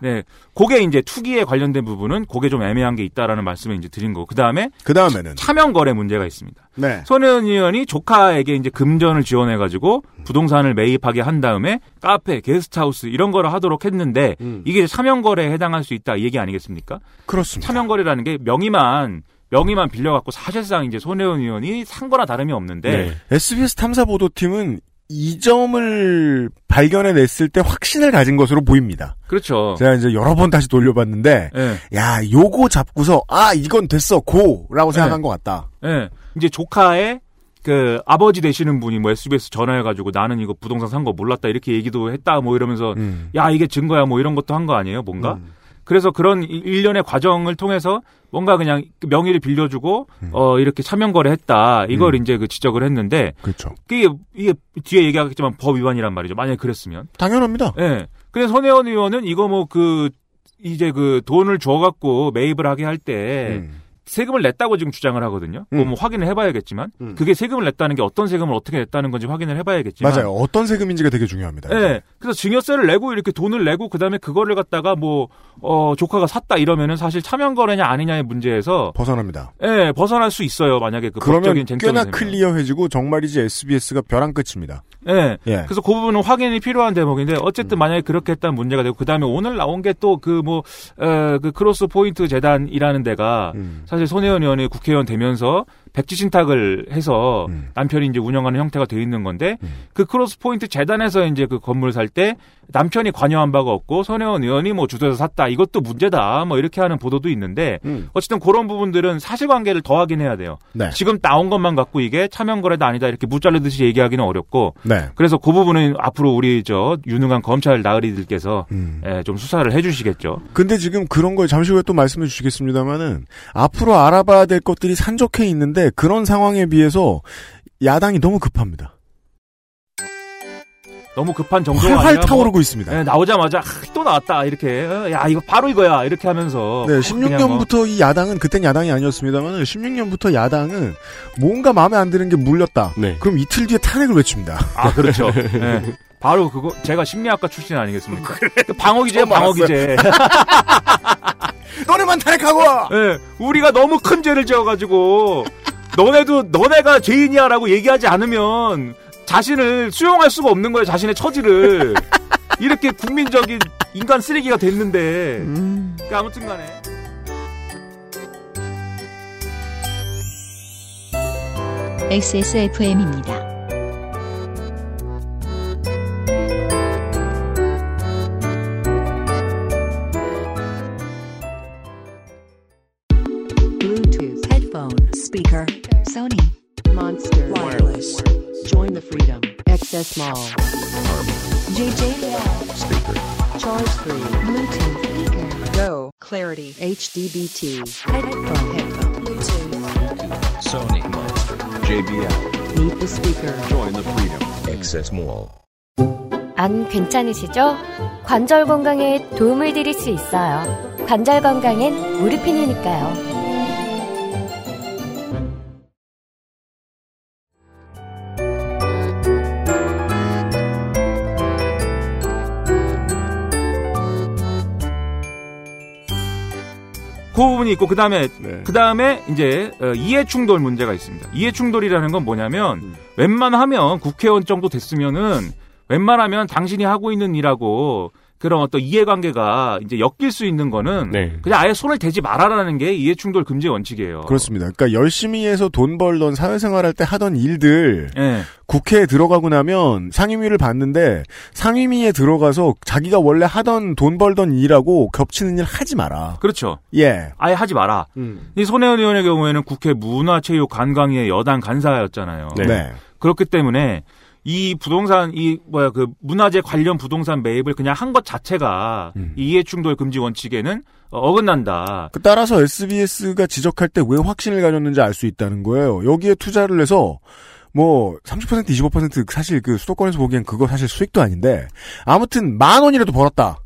그게 이제 투기에 관련된 부분은 그게 좀 애매한 게 있다라는 말씀을 이제 드린 거고. 그다음에 그 다음에는 차명 거래 문제가 있습니다. 네. 손혜원 의원이 조카에게 이제 금전을 지원해 가지고 부동산을 매입하게 한 다음에 카페, 게스트하우스 이런 거를 하도록 했는데 음. 이게 차명 거래에 해당할 수 있다 이 얘기 아니겠습니까? 그렇습니다. 차명 거래라는 게 명의만 명의만 빌려 갖고 사실상 이제 손혜원 의원이 산 거나 다름이 없는데 네. SBS 탐사 보도팀은 이 점을 발견해냈을 때 확신을 가진 것으로 보입니다. 그렇죠. 제가 이제 여러 번 다시 돌려봤는데, 예. 야, 요거 잡고서, 아, 이건 됐어, 고! 라고 생각한 네. 것 같다. 예. 이제 조카의 그 아버지 되시는 분이 뭐 SBS 전화해가지고 나는 이거 부동산 산 거 몰랐다 이렇게 얘기도 했다 뭐 이러면서 음. 야 이게 증거야 뭐 이런 것도 한 거 아니에요 뭔가 음. 그래서 그런 이- 일련의 과정을 통해서 뭔가 그냥 그 명의를 빌려주고 음. 어 이렇게 차명 거래했다 이걸 이제 그 지적을 했는데 그렇죠. 이게 이게 뒤에 얘기하겠지만 법 위반이란 말이죠 만약에 그랬으면 당연합니다. 예 그래서 손혜원 의원은 이거 뭐 그 이제 그 돈을 줘갖고 매입을 하게 할때 음. 세금을 냈다고 지금 주장을 하거든요. 그거 뭐 확인을 해봐야겠지만 음. 그게 세금을 냈다는 게 어떤 세금을 어떻게 냈다는 건지 확인을 해봐야겠지만 맞아요. 어떤 세금인지가 되게 중요합니다. 예. 그래서 증여세를 내고 이렇게 돈을 내고 그다음에 그거를 갖다가 뭐 어 조카가 샀다 이러면은 사실 차명 거래냐 아니냐의 문제에서 벗어납니다. 예, 벗어날 수 있어요. 만약에 그 그러면 법적인 쟁점이 꽤나 되면. clear해지고 정말이지 SBS가 벼랑 끝입니다. 예. 예. 그래서 그 부분은 확인이 필요한 대목인데 어쨌든 만약에 그렇게 했다면 문제가 되고 그다음에 오늘 나온 게 또 그 뭐그 크로스 포인트 재단이라는 데가 음. 사실 손혜원 의원이 국회의원 되면서 백지 신탁을 해서 음. 남편이 이제 운영하는 형태가 돼 있는 건데 그 크로스 포인트 재단에서 이제 그 건물 살 때 남편이 관여한 바가 없고 손혜원 의원이 뭐 주도해서 샀다 이것도 문제다 뭐 이렇게 하는 보도도 있는데 음. 어쨌든 그런 부분들은 사실관계를 더 확인해야 돼요. 네. 지금 나온 것만 갖고 이게 차명 거래다 아니다 이렇게 무 잘르듯이 얘기하기는 어렵고 네. 그래서 그 부분은 앞으로 우리 저 유능한 검찰 나으리들께서 음. 예, 좀 수사를 해주시겠죠. 근데 지금 그런 걸 잠시 후에 또 말씀해 주시겠습니다만은 앞으로 알아봐야 될 것들이 산적해 있는데 그런 상황에 비해서 야당이 너무 급합니다. 너무 급한 정도가 활활 아니라 타오르고 뭐, 있습니다. 예, 나오자마자 아, 또 나왔다 이렇게 어, 야 이거 바로 이거야 이렇게 하면서 네, 그냥 뭐 16년부터 이 야당은 그땐 야당이 아니었습니다만 16년부터 야당은 뭔가 마음에 안 드는 게 물렸다. 네. 그럼 이틀 뒤에 탄핵을 외칩니다. 아 그렇죠. 예. 바로 그거 제가 심리학과 출신 아니겠습니까? 그 방어 기제 처음 방어 기제. 너네만 탄핵하고 와! 예, 우리가 너무 큰 죄를 지어가지고 너네도 너네가 죄인이야라고 얘기하지 않으면 자신을 수용할 수가 없는 거예요. 자신의 처지를 이렇게 국민적인 인간 쓰레기가 됐는데 그러니까 아무튼간에. XSFM입니다. Bluetooth headphone speaker XS Mall. JJL speaker. Charge 3 Bluetooth speaker. Go Clarity HDBT headphone headphone Bluetooth. Sony Monster. JBL. Meet the speaker. Join the freedom. Access Mall. 안 괜찮으시죠? 관절 건강에 도움을 드릴 수 있어요. 관절 건강엔 무르핀이니까요. 부분이 있고 그다음에 네. 그다음에 이제 어, 이해 충돌 문제가 있습니다. 이해 충돌이라는 건 뭐냐면 음. 웬만하면 국회의원 정도 됐으면은 웬만하면 당신이 하고 있는 일하고 그런 어떤 이해관계가 이제 엮일 수 있는 거는 네. 그냥 아예 손을 대지 말아라는 게 이해충돌 금지 원칙이에요. 그렇습니다. 그러니까 열심히 해서 돈 벌던 사회생활할 때 하던 일들 예. 국회에 들어가고 나면 상임위를 봤는데 상임위에 들어가서 자기가 원래 하던 돈 벌던 일하고 겹치는 일 하지 마라. 그렇죠. 예. 아예 하지 마라. 음. 이 손혜원 의원의 경우에는 국회 문화체육관광위의 여당 간사였잖아요. 네. 네. 그렇기 때문에 이 부동산 이 뭐야 그 문화재 관련 부동산 매입을 그냥 한 것 자체가 음. 이 이해충돌 금지 원칙에는 어, 어긋난다. 그 따라서 SBS가 지적할 때 왜 확신을 가졌는지 알 수 있다는 거예요. 여기에 투자를 해서 뭐 30% 25% 사실 그 수도권에서 보기엔 그거 사실 수익도 아닌데 아무튼 만 원이라도 벌었다.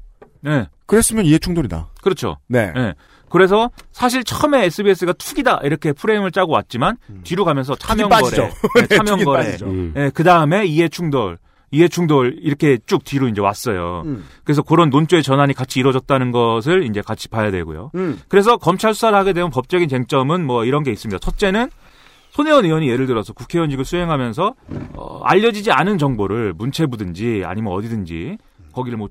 네. 그랬으면 이해 충돌이다. 그렇죠. 네. 네. 그래서 사실 처음에 SBS가 투기다 이렇게 프레임을 짜고 왔지만 뒤로 가면서 차명거래. 네, 네, 차명거래. 음. 네, 그 다음에 이해충돌, 이해충돌 이렇게 쭉 뒤로 이제 왔어요. 음. 그래서 그런 논조의 전환이 같이 이루어졌다는 것을 이제 같이 봐야 되고요. 음. 그래서 검찰 수사를 하게 되면 법적인 쟁점은 뭐 이런 게 있습니다. 첫째는 손혜원 의원이 예를 들어서 국회의원직을 수행하면서 어, 알려지지 않은 정보를 문체부든지 아니면 어디든지 거기를 뭐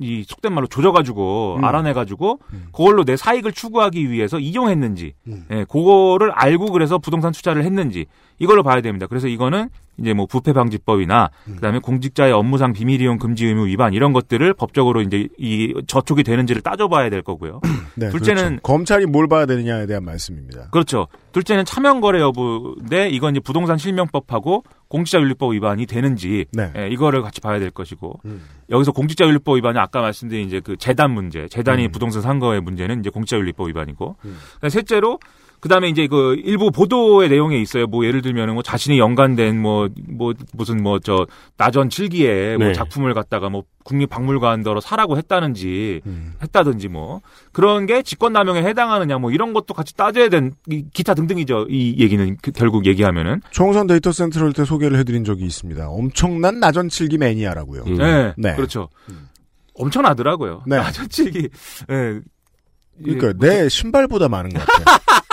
이 속된 말로 조져가지고 음. 알아내가지고 그걸로 내 사익을 추구하기 위해서 이용했는지, 음. 예, 그거를 알고 그래서 부동산 투자를 했는지 이걸로 봐야 됩니다. 그래서 이거는 이제 뭐 부패 방지법이나 음. 그다음에 공직자의 업무상 비밀 이용 금지 의무 위반 이런 것들을 법적으로 이제 이 저촉이 되는지를 따져봐야 될 거고요. 네, 둘째는 그렇죠. 검찰이 뭘 봐야 되느냐에 대한 말씀입니다. 그렇죠. 둘째는 차명 거래 여부인데 이건 이제 부동산 실명법하고 공직자윤리법 위반이 되는지 네. 예, 이거를 같이 봐야 될 것이고 음. 여기서 공직자윤리법 위반이 아까 말씀드린 이제 그 재단 문제, 재단이 음. 부동산 산 거의 문제는 이제 공직자윤리법 위반이고 음. 셋째로 그다음에 이제 그 일부 보도의 내용에 있어요. 뭐 예를 들면은 뭐 자신이 연관된 뭐뭐 무슨 뭐 저 나전 칠기에 뭐 네. 작품을 갖다가 뭐 국립박물관더러 사라고 했다는지 음. 했다든지 뭐 그런 게 직권남용에 해당하느냐 뭐 이런 것도 같이 따져야 된이 기타 등등이죠. 이 얘기는 그- 결국 얘기하면은 총선 데이터 센트럴 때 소개를 해드린 적이 있습니다. 엄청난 나전 칠기 매니아라고요. 음. 네, 네. 그렇죠. 엄청나더라고요. 네. 나전 칠기. 예. 그러니까 예, 내 신발보다 많은 것 같아요.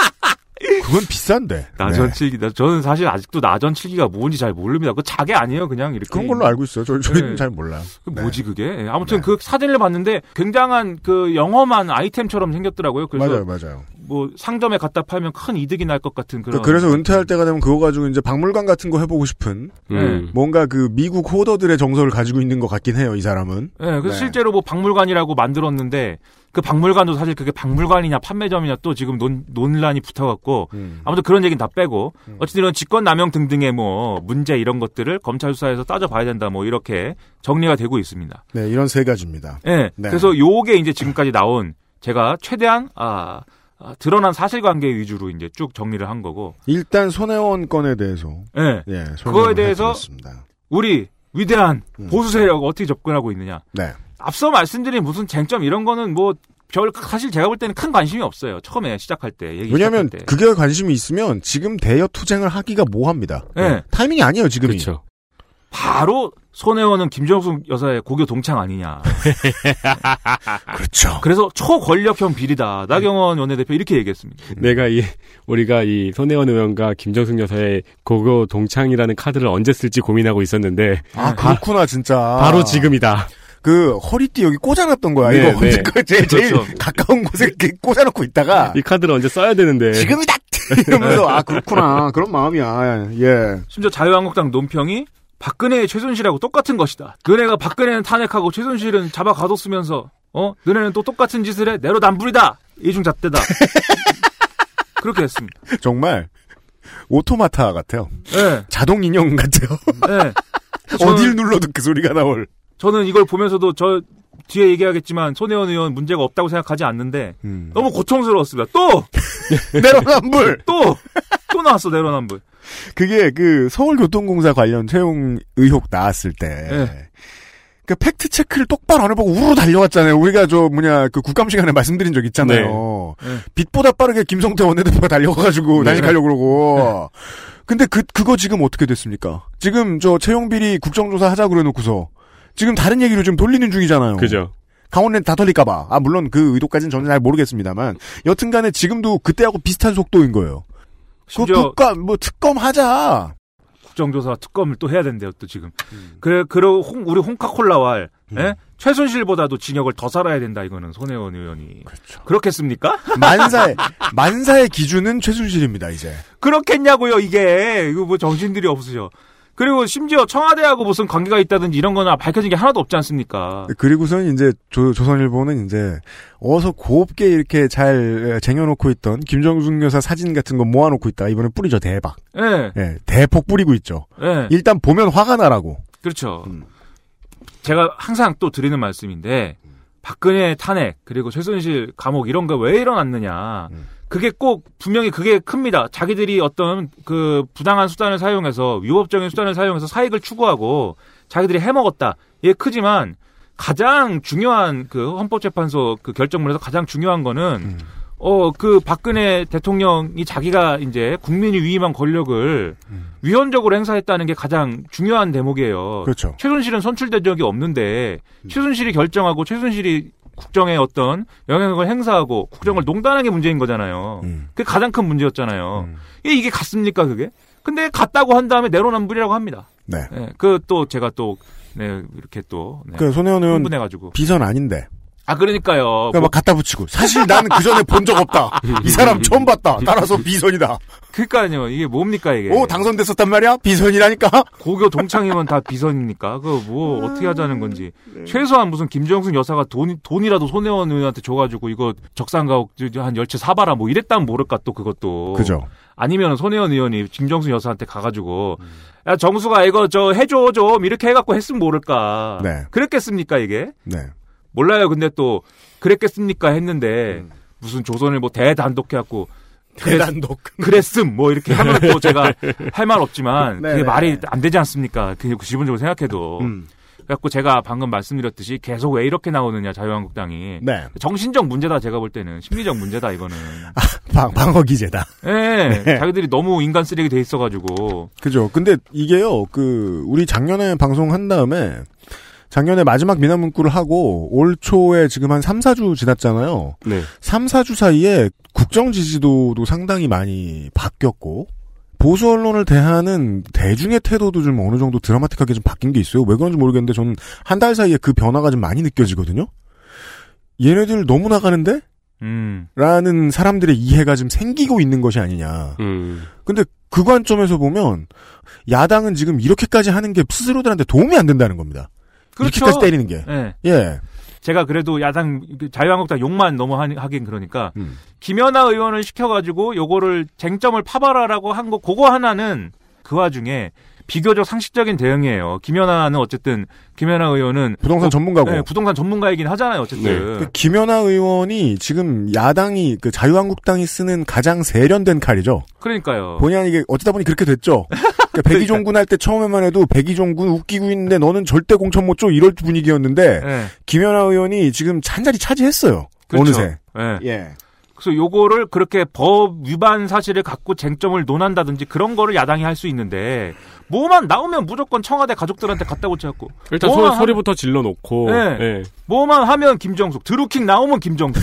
그건 비싼데. 나전 네. 칠기. 저는 사실 아직도 나전 칠기가 뭔지 잘 모릅니다. 그 자개 아니에요, 그냥 이렇게. 그런 걸로 알고 있어요. 저, 저희는 네. 잘 몰라요. 그 네. 뭐지 그게? 예, 아무튼 네. 그 사진을 봤는데 굉장한 그 영험한 아이템처럼 생겼더라고요. 그래서 맞아요, 맞아요. 뭐 상점에 갖다 팔면 큰 이득이 날 것 같은 그런. 그래서 은퇴할 때가 되면 그거 가지고 이제 박물관 같은 거 해보고 싶은 음. 뭔가 그 미국 호더들의 정서를 가지고 있는 것 같긴 해요. 이 사람은. 예, 그래서 네. 실제로 뭐 박물관이라고 만들었는데 그 박물관도 사실 그게 박물관이냐 판매점이냐 또 지금 논, 논란이 붙어갖고 음. 아무튼 그런 얘기는 다 빼고 어쨌든 이런 직권 남용 등등의 뭐 문제 이런 것들을 검찰 수사에서 따져봐야 된다 뭐 이렇게 정리가 되고 있습니다. 네, 이런 세 가지입니다. 예. 네. 그래서 요게 이제 지금까지 나온 제가 최대한 아, 아, 드러난 사실관계 위주로 이제 쭉 정리를 한 거고. 일단 손혜원 건에 대해서 예. 예, 그거에 대해서 해드렸습니다. 우리 위대한 음. 보수 세력 어떻게 접근하고 있느냐. 네. 앞서 말씀드린 무슨 쟁점 이런 거는 뭐 별 사실 제가 볼 때는 큰 관심이 없어요. 처음에 시작할 때 얘기 왜냐하면 시작할 때. 그게 관심이 있으면 지금 대여 투쟁을 하기가 뭐합니다. 예. 타이밍이 아니에요 지금이. 그렇죠. 바로 손혜원은 김정숙 여사의 고교 동창 아니냐. 그렇죠. 그래서 초권력형 비리다. 나경원 원내대표 이렇게 얘기했습니다. 내가 이 우리가 이 손혜원 의원과 김정숙 여사의 고교 동창이라는 카드를 언제 쓸지 고민하고 있었는데 아 그렇구나 진짜. 바로 지금이다. 그 허리띠 여기 꽂아놨던 거야. 네, 이거 네. 그 제일, 제일 그렇죠. 가까운 곳에 이렇게 꽂아놓고 있다가 이 카드를 언제 써야 되는데. 지금이다 이러면서 아 그렇구나 그런 마음이야. 예. 심지어 자유한국당 논평이 박근혜의 최순실하고 똑같은 것이다. 너네가 박근혜는 탄핵하고 최순실은 잡아 가뒀으면서 어 너네는 또 똑같은 짓을 해 내로남불이다 이중잣대다. 그렇게 했습니다. 정말 automata 같아요. 예, 자동 인형 같아요. 예. 어딜 눌러도 그 소리가 나올. 저는 이걸 보면서도 저 뒤에 얘기하겠지만 손혜원 의원 문제가 없다고 생각하지 않는데 음. 너무 고통스러웠습니다. 또! 내로남불. 또! 또 나왔어, 내로남불. 그게 그 서울교통공사 관련 채용 의혹 나왔을 때. 네. 그 fact check를 똑바로 안 해보고 우르르 달려왔잖아요. 우리가 저 뭐냐 그 국감 시간에 말씀드린 적 있잖아요. 네. 네. 빛보다 빠르게 김성태 원내대표가 달려가가지고 네. 난입하려고 그러고. 근데 그 그거 지금 어떻게 됐습니까? 지금 저 채용 비리 국정조사 하자 그래놓고서 지금 다른 얘기로 지금 돌리는 중이잖아요. 그죠. 강원랜드 다 돌릴까봐. 아 물론 그 의도까지는 저는 잘 모르겠습니다만 여튼간에 지금도 그때하고 비슷한 속도인 거예요. 그 국감 뭐 특검 하자. 국정조사 특검을 또 해야 된대요, 또 지금. 그래, 그러, 홍, 우리 홍카콜라왈, 예? 최순실보다도 징역을 더 살아야 된다, 이거는, 손혜원 의원이. 그렇죠. 그렇겠습니까? 만사의 만사의 기준은 최순실입니다 이제. 그렇겠냐고요, 이게. 이거 뭐 정신들이 없으셔. 그리고 심지어 청와대하고 무슨 관계가 있다든지 이런 거나 밝혀진 게 하나도 없지 않습니까? 그리고선 이제 조, 조선일보는 이제 어서 곱게 이렇게 잘 쟁여놓고 있던 김정숙 여사 사진 같은 거 모아놓고 있다. 이번에 뿌리죠 대박. 예. 예, 대폭 뿌리고 있죠. 예. 일단 보면 화가 나라고. 그렇죠. 제가 항상 또 드리는 말씀인데 박근혜 탄핵 그리고 최순실 감옥 이런 거 왜 일어났느냐. 그게 꼭 분명히 그게 큽니다. 자기들이 어떤 그 부당한 수단을 사용해서 위법적인 수단을 사용해서 사익을 추구하고 자기들이 해먹었다. 이게 크지만 가장 중요한 그 헌법재판소 그 결정문에서 가장 중요한 거는 어그 박근혜 대통령이 자기가 이제 국민이 위임한 권력을 위헌적으로 행사했다는 게 가장 중요한 대목이에요. 그렇죠. 최순실은 선출된 적이 없는데 최순실이 결정하고 최순실이 국정에 어떤 영향력을 행사하고 국정을 농단한 게 문제인 거잖아요. 그게 가장 큰 문제였잖아요. 이게, 이게 같습니까 그게? 근데 같다고 한 다음에 내로남불이라고 합니다. 네. 그또 제가 또 네, 이렇게 또 네, 그 손혜원 의원 흥분해가지고 비선 아닌데. 아 그러니까요. 그러니까 막 갖다 붙이고 사실 나는 그 전에 본 적 없다. 이 사람 처음 봤다. 따라서 비선이다. 그러니까요. 이게 뭡니까 이게? 오 당선됐었단 말이야? 비선이라니까? 고교 동창이면 다 비선입니까? 그거 뭐 어떻게 하자는 건지. 네. 최소한 무슨 김정숙 여사가 돈, 돈이라도 손혜원 의원한테 줘가지고 이거 적산가옥 한 열채 사봐라 뭐 이랬다면 모를까 또 그것도. 그죠. 아니면 손혜원 의원이 김정숙 여사한테 가가지고 야 정수가 이거 저 해줘 좀 이렇게 해갖고 했으면 모를까. 네. 그랬겠습니까 이게? 네. 몰라요. 근데 또 그랬겠습니까 했는데 음. 무슨 조선을 뭐 대단독 해갖고 대단독. 그랬음 뭐 이렇게 하면 또 제가 할 말 없지만 네, 그게 네. 말이 안 되지 않습니까? 그 기본적으로 생각해도. 음. 그래갖고 제가 방금 말씀드렸듯이 계속 왜 이렇게 나오느냐 자유한국당이 네. 정신적 문제다 제가 볼 때는 심리적 문제다 이거는. 방, 방어 기제다. 예, 네. 자기들이 너무 인간 쓰레기 돼 있어가지고. 그죠. 근데 이게요, 그, 우리 작년에 방송한 다음에, 작년에 마지막 미나 문구를 하고, 올 초에 지금 한 3, 4주 지났잖아요. 네. 3, 4주 사이에 국정 지지도도 상당히 많이 바뀌었고, 보수 언론을 대하는 대중의 태도도 좀 어느 정도 드라마틱하게 좀 바뀐 게 있어요. 왜 그런지 모르겠는데 저는 한 달 사이에 그 변화가 좀 많이 느껴지거든요. 얘네들 너무 나가는데? 음. 라는 사람들의 이해가 좀 생기고 있는 것이 아니냐. 음. 근데 그 관점에서 보면 야당은 지금 이렇게까지 하는 게 스스로들한테 도움이 안 된다는 겁니다. 그렇죠. 이렇게까지 때리는 게. 예. 예. 제가 그래도 야당 그 자유한국당 욕만 너무 하긴 그러니까 음. 김연아 의원을 시켜가지고 요거를 쟁점을 파봐라라고 한 거 그거 하나는 그 와중에 비교적 상식적인 대응이에요. 김연아는 어쨌든 김연아 의원은 부동산 어, 전문가고. 네, 부동산 전문가이긴 하잖아요. 어쨌든 그 김연아 의원이 지금 야당이 그 자유한국당이 쓰는 가장 세련된 칼이죠. 그러니까요. 본의 아니게 어쩌다 보니 그렇게 됐죠. 그러니까 백이종군 할 때 처음에만 해도 백이종군 웃기고 있는데 너는 절대 공천 못 줘 이럴 분위기였는데 예. 김연아 의원이 지금 잔자리 차지했어요. 그렇죠. 어느새. 예. 예. 그래서 요거를 그렇게 법 위반 사실을 갖고 쟁점을 논한다든지 그런 거를 야당이 할 수 있는데 뭐만 나오면 무조건 청와대 가족들한테 갖다 붙여갖고 일단 소, 소리부터 질러놓고. 네. 예. 뭐만 하면 김정숙, 드루킹 나오면 김정숙,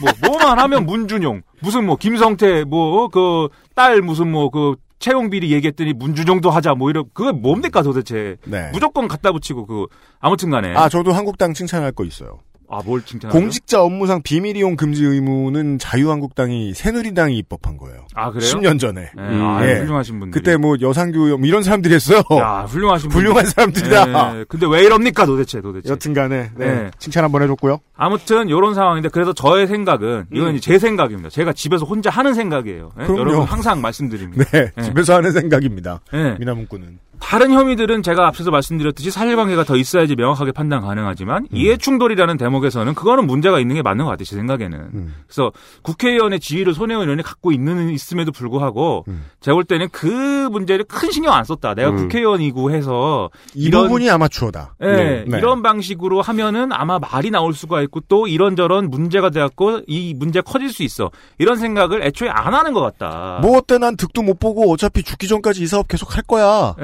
뭐, 뭐만 하면 문준용, 무슨 뭐 김성태, 뭐 그 딸 무슨 뭐 그 채용 비리 얘기했더니 문준용도 하자 뭐 이런 그게 뭡니까 도대체? 네. 무조건 갖다 붙이고 그 아무튼간에 아 저도 한국당 칭찬할 거 있어요. 아 뭘 칭찬하죠? 공직자 업무상 비밀 이용 금지 의무는 자유한국당이 새누리당이 입법한 거예요. 아 그래요? 10년 전에. 네, 아, 예. 훌륭하신 분들. 그때 뭐 여상규 뭐 이런 사람들이 했어요. 야 훌륭하신 분들. 훌륭한 사람들이다. 네, 근데 왜 이럽니까 도대체 도대체? 여튼간에 네, 네. 칭찬 한번 해줬고요. 아무튼 이런 상황인데 그래서 저의 생각은 이건 이제 제 생각입니다. 제가 집에서 혼자 하는 생각이에요. 예? 음. 그럼요. 여러분 항상 말씀드립니다. 네, 네. 집에서 하는 생각입니다. 네. 미나문구는. 다른 혐의들은 제가 앞서서 말씀드렸듯이 사실관계가 더 있어야지 명확하게 판단 가능하지만 음. 이해충돌이라는 대목에서는 그거는 문제가 있는 게 맞는 것 같아요. 제 생각에는. 음. 그래서 국회의원의 지위를 손혜원 의원이 갖고 있는 있음에도 불구하고 음. 제가 볼 때는 그 문제를 큰 신경 안 썼다. 내가 음. 국회의원이고 해서 이 이런- 부분이 아마추어다. 예, 네. 이런 방식으로 하면은 아마 말이 나올 수가 있고 또 이런저런 문제가 돼갖고 이 문제 커질 수 있어. 이런 생각을 애초에 안 하는 것 같다. 뭐 어때 난 득도 못 보고 어차피 죽기 전까지 이 사업 계속 할 거야.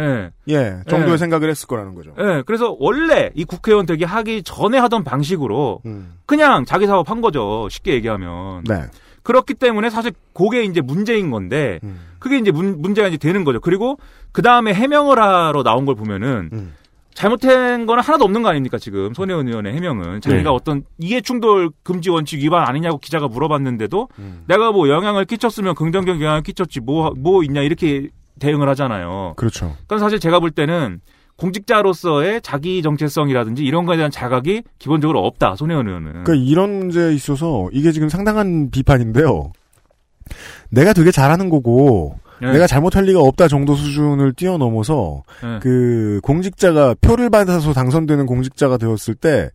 예. 예, 정도의 예. 생각을 했을 거라는 거죠. 예, 그래서 원래 이 국회의원 되기 하기 전에 하던 방식으로 음. 그냥 자기 사업 한 거죠. 쉽게 얘기하면. 네. 그렇기 때문에 사실 그게 이제 문제인 건데 음. 그게 이제 문, 문제가 이제 되는 거죠. 그리고 그 다음에 해명을 하러 나온 걸 보면은 음. 잘못된 거는 하나도 없는 거 아닙니까 지금 손혜원 의원의 해명은 자기가 네. 어떤 이해충돌 금지 원칙 위반 아니냐고 기자가 물어봤는데도 음. 내가 뭐 영향을 끼쳤으면 긍정적 영향을 끼쳤지 뭐뭐 있냐 이렇게 대응을 하잖아요. 그렇죠. 그러니까 사실 제가 볼 때는 공직자로서의 자기 정체성이라든지 이런 거에 대한 자각이 기본적으로 없다. 손혜원 의원은. 그러니까 이런 문제에 있어서 이게 지금 상당한 비판인데요. 내가 되게 잘하는 거고 네. 내가 잘못할 리가 없다 정도 수준을 뛰어넘어서 네. 그 공직자가 표를 받아서 당선되는 공직자가 되었을 때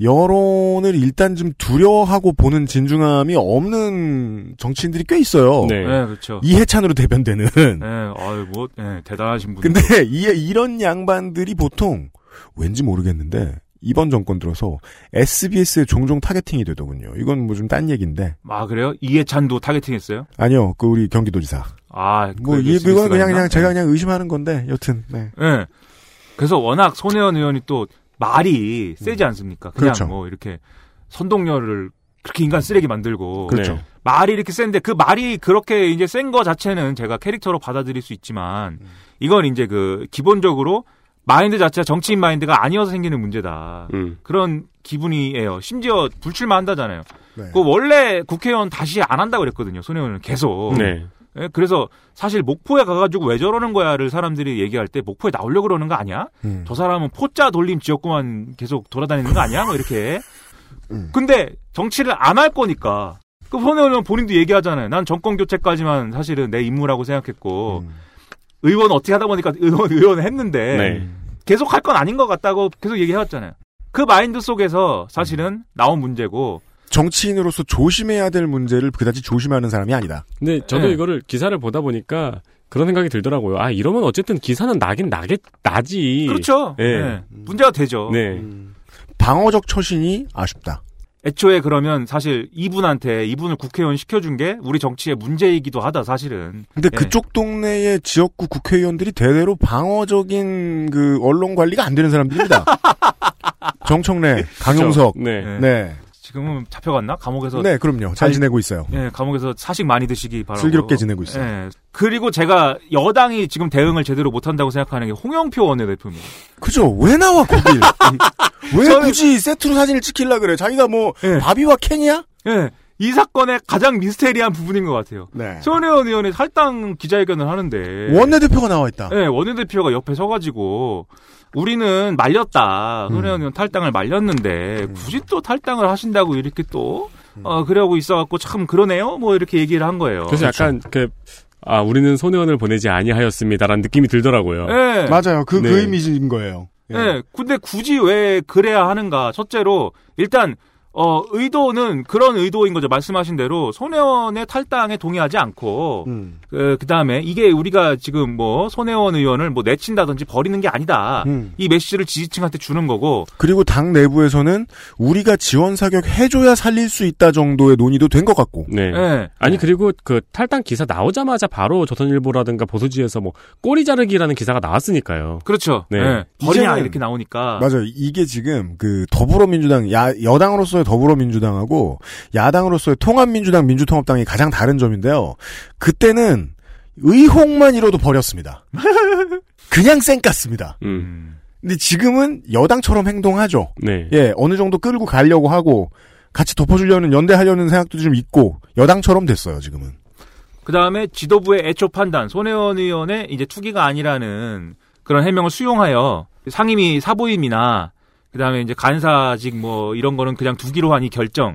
여론을 일단 좀 두려워하고 보는 진중함이 없는 정치인들이 꽤 있어요. 네. 네, 그렇죠. 이해찬으로 대변되는. 네, 아유, 뭐, 네, 대단하신 분. 근데 이, 이런 양반들이 보통 왠지 모르겠는데 이번 정권 들어서 SBS에 종종 targeting이 되더군요. 이건 뭐 좀 딴 얘기인데 아, 그래요? 이해찬도 targeting 했어요? 아니요, 그 우리 경기도지사. 아, 뭐그 이, 이건 그냥? 그냥 제가 그냥 의심하는 건데 여튼 네. 네. 그래서 워낙 손혜원 의원이 또 말이 세지 않습니까? 그냥 그렇죠. 뭐 이렇게 선동열을 그렇게 인간 쓰레기 만들고. 그렇죠. 네. 말이 이렇게 센데 그 말이 그렇게 이제 센 거 자체는 제가 캐릭터로 받아들일 수 있지만 이건 이제 그 기본적으로 마인드 자체가 정치인 마인드가 아니어서 생기는 문제다. 음. 그런 기분이에요. 심지어 불출마 한다잖아요. 네. 그 원래 국회의원 다시 안 한다고 그랬거든요. 손혜원은 계속. 네. 예, 그래서 사실 목포에 가가지고 왜 저러는 거야를 사람들이 얘기할 때 목포에 나오려고 그러는 거 아니야? 음. 저 사람은 포자 돌림 지역구만 계속 돌아다니는 거 아니야? 뭐 이렇게. 음. 근데 정치를 안 할 거니까. 그 손혜원 본인도 얘기하잖아요. 난 정권 교체까지만 사실은 내 임무라고 생각했고 음. 의원 어떻게 하다 보니까 의원 의원 했는데 네. 계속 할 건 아닌 것 같다고 계속 얘기해왔잖아요. 그 마인드 속에서 사실은 나온 문제고 정치인으로서 조심해야 될 문제를 그다지 조심하는 사람이 아니다. 근데 저도 네. 이거를 기사를 보다 보니까 그런 생각이 들더라고요. 아, 이러면 어쨌든 기사는 나긴 나겠, 나지. 그렇죠. 예. 네. 문제가 되죠. 네. 방어적 처신이 아쉽다. 애초에 그러면 사실 이분한테 이분을 국회의원 시켜준 게 우리 정치의 문제이기도 하다 사실은. 근데 예. 그쪽 동네의 지역구 국회의원들이 대대로 방어적인 그 언론 관리가 안 되는 사람들입니다. 정청래, 강용석. 네. 네. 네. 지금은 잡혀갔나? 감옥에서. 네, 그럼요. 잘 아니, 지내고 있어요. 예, 감옥에서 사식 많이 드시기 바라고. 슬기롭게 지내고 있어요. 예. 그리고 제가 여당이 지금 대응을 제대로 못한다고 생각하는 게 홍영표 원내대표입니다. 그죠? 왜 나와, 거길? 왜 굳이 세트로 사진을 찍힐라 그래? 자기가 뭐, 예. 바비와 켄이야? 예. 이 사건의 가장 미스테리한 부분인 것 같아요. 네. 손혜원 의원이 탈당 기자회견을 하는데. 원내대표가 나와 있다. 네, 원내대표가 옆에 서가지고 우리는 말렸다. 음. 손혜원 의원 탈당을 말렸는데 굳이 또 탈당을 하신다고 이렇게 또 어, 그러고 있어갖고 참 그러네요. 뭐 이렇게 얘기를 한 거예요. 그래서 약간 그 아, 우리는 손혜원을 보내지 아니하였습니다라는 느낌이 들더라고요. 네. 맞아요. 그, 그 네. 이미지인 거예요. 예. 네. 근데 굳이 왜 그래야 하는가? 첫째로 일단 어 의도는 그런 의도인 거죠. 말씀하신 대로 손혜원의 탈당에 동의하지 않고 음. 그, 그 다음에 이게 우리가 지금 뭐 손혜원 의원을 뭐 내친다든지 버리는 게 아니다. 음. 이 메시지를 지지층한테 주는 거고 그리고 당 내부에서는 우리가 지원 사격 해줘야 살릴 수 있다 정도의 논의도 된 것 같고. 네. 네. 아니 그리고 그 탈당 기사 나오자마자 바로 조선일보라든가 보수지에서 뭐 꼬리 자르기라는 기사가 나왔으니까요. 그렇죠. 네. 네. 버리냐 이렇게 나오니까. 맞아요. 이게 지금 그 더불어민주당 야 여당으로서 의 더불어민주당하고 야당으로서의 통합민주당 민주통합당이 가장 다른 점인데요. 그때는 의혹만 이뤄도 버렸습니다. 그냥 쌩깠습니다. 음. 음. 근데 지금은 여당처럼 행동하죠. 네. 예, 어느 정도 끌고 가려고 하고 같이 덮어주려는 연대하려는 생각도 좀 있고 여당처럼 됐어요. 지금은. 그 다음에 지도부의 애초 판단, 손혜원 의원의 이제 투기가 아니라는 그런 해명을 수용하여 상임위 사부임이나 그 다음에 이제 간사직 뭐 이런 거는 그냥 두기로 한 이 결정.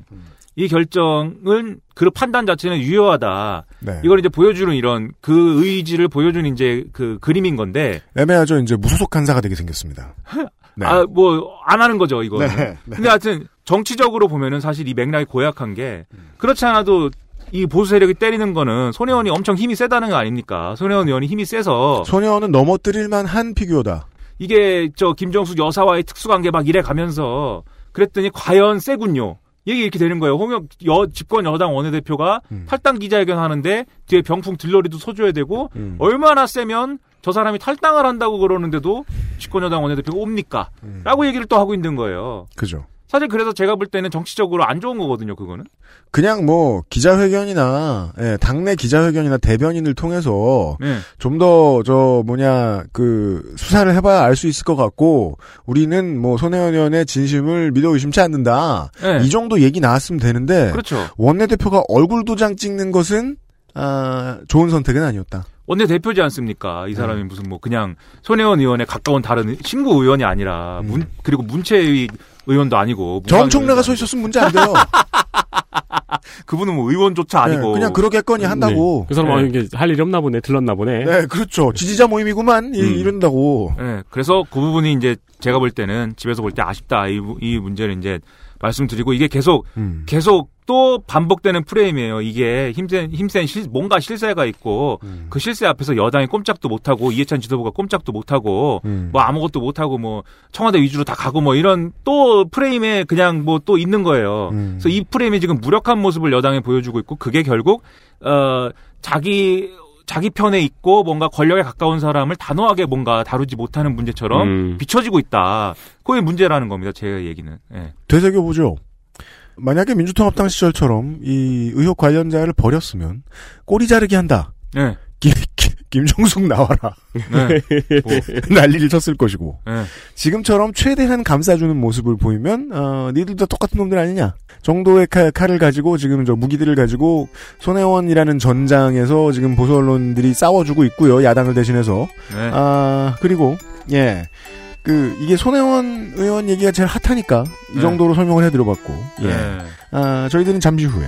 이 결정은 그 판단 자체는 유효하다. 네. 이걸 이제 보여주는 이런 그 의지를 보여주는 이제 그 그림인 건데 애매하죠. 이제 무소속 간사가 되게 생겼습니다. 네. 아뭐 안 하는 거죠 이거. 네, 는 네. 근데 하여튼 정치적으로 보면은 사실 이 맥락이 고약한 게 그렇지 않아도 이 보수 세력이 때리는 거는 손혜원이 엄청 힘이 세다는 거 아닙니까? 손혜원 의원이 힘이 세서 소녀는 넘어뜨릴만 한 피규어다. 이게 저 김정숙 여사와의 특수관계 막 이래 가면서 그랬더니 과연 세군요. 얘기 이렇게 되는 거예요. 홍영 여 집권 여당 원내대표가 음. 탈당 기자회견 하는데 뒤에 병풍 들러리도 서줘야 되고 음. 얼마나 세면 저 사람이 탈당을 한다고 그러는데도 집권 여당 원내대표가 옵니까? 음. 라고 얘기를 또 하고 있는 거예요. 그죠. 사실 그래서 제가 볼 때는 정치적으로 안 좋은 거거든요, 그거는. 그냥 뭐 기자회견이나 예, 당내 기자회견이나 대변인을 통해서 네. 좀더 저 뭐냐 그 수사를 해봐야 알 수 있을 것 같고 우리는 뭐 손혜원 의원의 진심을 믿어 의심치 않는다. 네. 이 정도 얘기 나왔으면 되는데 그렇죠. 원내대표가 얼굴 도장 찍는 것은 아, 좋은 선택은 아니었다. 원내 대표지 않습니까? 이 사람이 무슨 뭐 그냥 손혜원 의원의 가까운 다른 신구 의원이 아니라 문 그리고 문채위 의원도 아니고 정 총래가 서 있었으면 문제 안 돼요. 그분은 뭐 의원조차 아니고 네, 그냥 그러겠거니 한다고. 네. 그 사람 은 이게 할 일이 없나 보네, 들렀나 보네. 네, 그렇죠. 지지자 모임이구만 이- 음. 이런다고. 네, 그래서 그 부분이 이제 제가 볼 때는 집에서 볼 때 아쉽다 이, 부- 이 문제를 이제 말씀드리고 이게 계속 음. 계속 또 반복되는 프레임이에요. 이게 힘센 힘센 실, 뭔가 실세가 있고 음. 그 실세 앞에서 여당이 꼼짝도 못하고 이해찬 지도부가 꼼짝도 못하고 음. 뭐 아무것도 못하고 뭐 청와대 위주로 다 가고 뭐 이런 또 프레임에 그냥 뭐 또 있는 거예요. 음. 그래서 이 프레임이 지금 무력한 모습을 여당에 보여주고 있고 그게 결국 어 자기 자기 편에 있고 뭔가 권력에 가까운 사람을 단호하게 뭔가 다루지 못하는 문제처럼 음. 비춰지고 있다. 그게 문제라는 겁니다. 제 얘기는. 예. 되새겨보죠. 만약에 민주통합당 시절처럼 이 의혹 관련자를 버렸으면 꼬리 자르기 한다. 네. 김, 김- 김정숙 나와라. 네. 뭐, 난리를 쳤을 것이고. 네. 지금처럼 최대한 감싸주는 모습을 보이면 어, 니들 다 똑같은 놈들 아니냐 정도의 칼, 칼을 가지고 지금 저 무기들을 가지고 손혜원이라는 전장에서 지금 보수 언론들이 싸워주고 있고요 야당을 대신해서 네. 아 그리고 예. 그 이게 손혜원 의원 얘기가 제일 핫하니까 이 네. 정도로 설명을 해드려봤고 예. 네. 아 저희들은 잠시 후에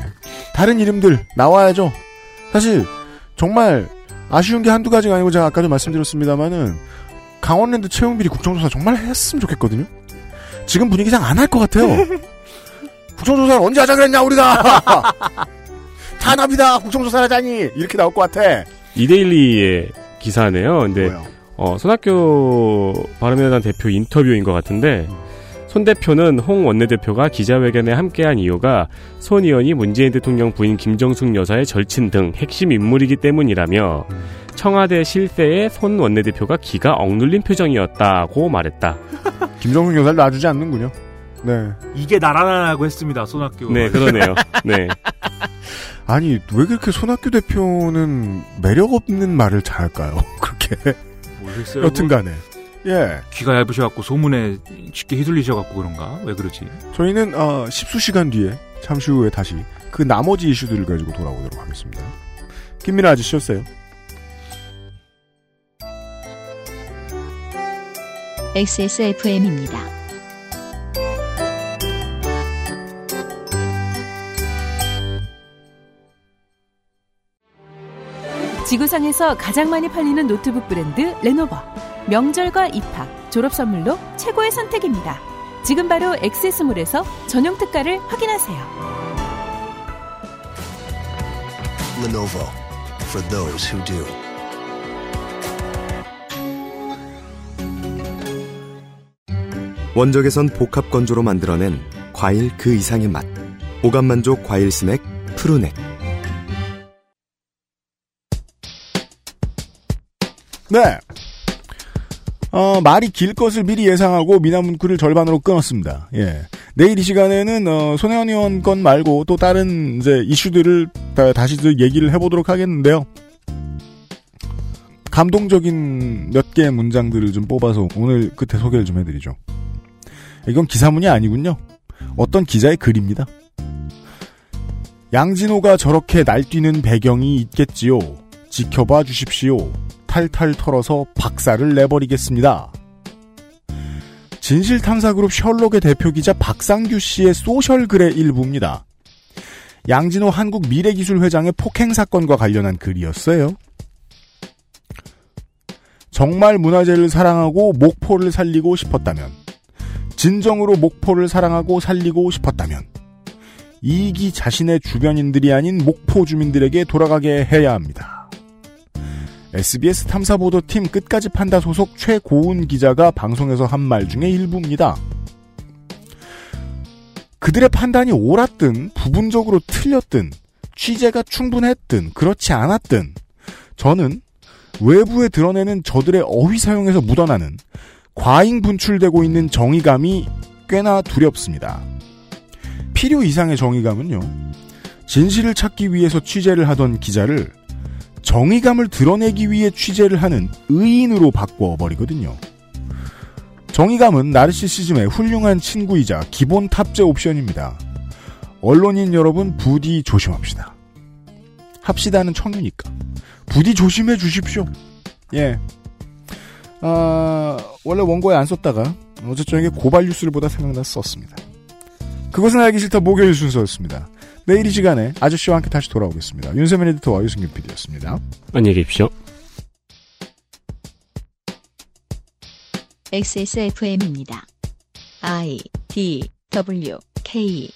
다른 이름들 나와야죠 사실 정말 아쉬운 게 한두 가지가 아니고 제가 아까도 말씀드렸습니다만은 강원랜드 채용비리 국정조사 정말 했으면 좋겠거든요. 지금 분위기상 안 할 것 같아요. 국정조사를 언제 하자 그랬냐 우리가 탄압이다 국정조사를 하자니 이렇게 나올 것 같아. 이데일리의 기사네요. 근데 뭐요? 어, 손학규 바른미래당 대표 인터뷰인 것 같은데 손 대표는 홍 원내대표가 기자회견에 함께한 이유가 손 의원이 문재인 대통령 부인 김정숙 여사의 절친 등 핵심 인물이기 때문이라며 청와대 실세에 손 원내대표가 기가 억눌린 표정이었다고 말했다. 김정숙 여사를 놔주지 않는군요. 네. 이게 나라나라고 했습니다. 손학규. 네, 그러네요. 네. 아니 왜 그렇게 손학규 대표는 매력 없는 말을 잘할까요? 그렇게 모르겠어요. 여튼간에 예. 귀가 얇으셔갖고 소문에 쉽게 휘둘리셔갖고 그런가? 왜 그러지? 저희는 어, 십수 시간 뒤에 잠시 후에 다시 그 나머지 이슈들을 가지고 돌아오도록 하겠습니다. 김민아 아저씨였어요. XSFM입니다. 지구상에서 가장 많이 팔리는 노트북 브랜드 레노버. 명절과 입학, 졸업 선물로 최고의 선택입니다. 지금 바로 엑세스몰에서 전용 특가를 확인하세요. Lenovo for those who do. 원적에선 복합 건조로 만들어낸 과일 그 이상의 맛. 오감 만족 과일 스낵 푸르넥. 네. 어, 말이 길 것을 미리 예상하고 미나 문구를 절반으로 끊었습니다. 예. 내일 이 시간에는 어, 손혜원 의원 건 말고 또 다른 이제 이슈들을 다, 또 얘기를 해보도록 하겠는데요. 감동적인 몇 개의 문장들을 좀 뽑아서 오늘 끝에 소개를 좀 해드리죠. 이건 기사문이 아니군요. 어떤 기자의 글입니다. 양진호가 저렇게 날뛰는 배경이 있겠지요. 지켜봐 주십시오. 탈탈 털어서 박살을 내버리겠습니다. 진실탐사그룹 셜록의 대표 기자 박상규 씨의 소셜글의 일부입니다. 양진호 한국 미래기술회장의 폭행 사건과 관련한 글이었어요. 정말 문화재를 사랑하고 목포를 살리고 싶었다면, 진정으로 목포를 사랑하고 살리고 싶었다면, 이익이 자신의 주변인들이 아닌 목포 주민들에게 돌아가게 해야 합니다. SBS 탐사보도팀 끝까지 판다 소속 최고운 기자가 방송에서 한 말 중에 일부입니다. 그들의 판단이 옳았든 부분적으로 틀렸든 취재가 충분했든 그렇지 않았든 저는 외부에 드러내는 저들의 어휘 사용에서 묻어나는 과잉 분출되고 있는 정의감이 꽤나 두렵습니다. 필요 이상의 정의감은요. 진실을 찾기 위해서 취재를 하던 기자를 정의감을 드러내기 위해 취재를 하는 의인으로 바꿔버리거든요. 정의감은 나르시시즘의 훌륭한 친구이자 기본 탑재 옵션입니다. 언론인 여러분 부디 조심합시다. 합시다는 청유니까. 부디 조심해 주십시오. 예. 아, 원래 원고에 안 썼다가 어제 저녁에 고발 뉴스를 보다 생각나서 썼습니다. 그것은 알기 싫다 목요일 순서였습니다. 내일 이 시간에 아저씨와 함께 다시 돌아오겠습니다. 윤세민 에디터와 유승균 PD였습니다. 안녕히 계십시오. XSFM입니다. I D W K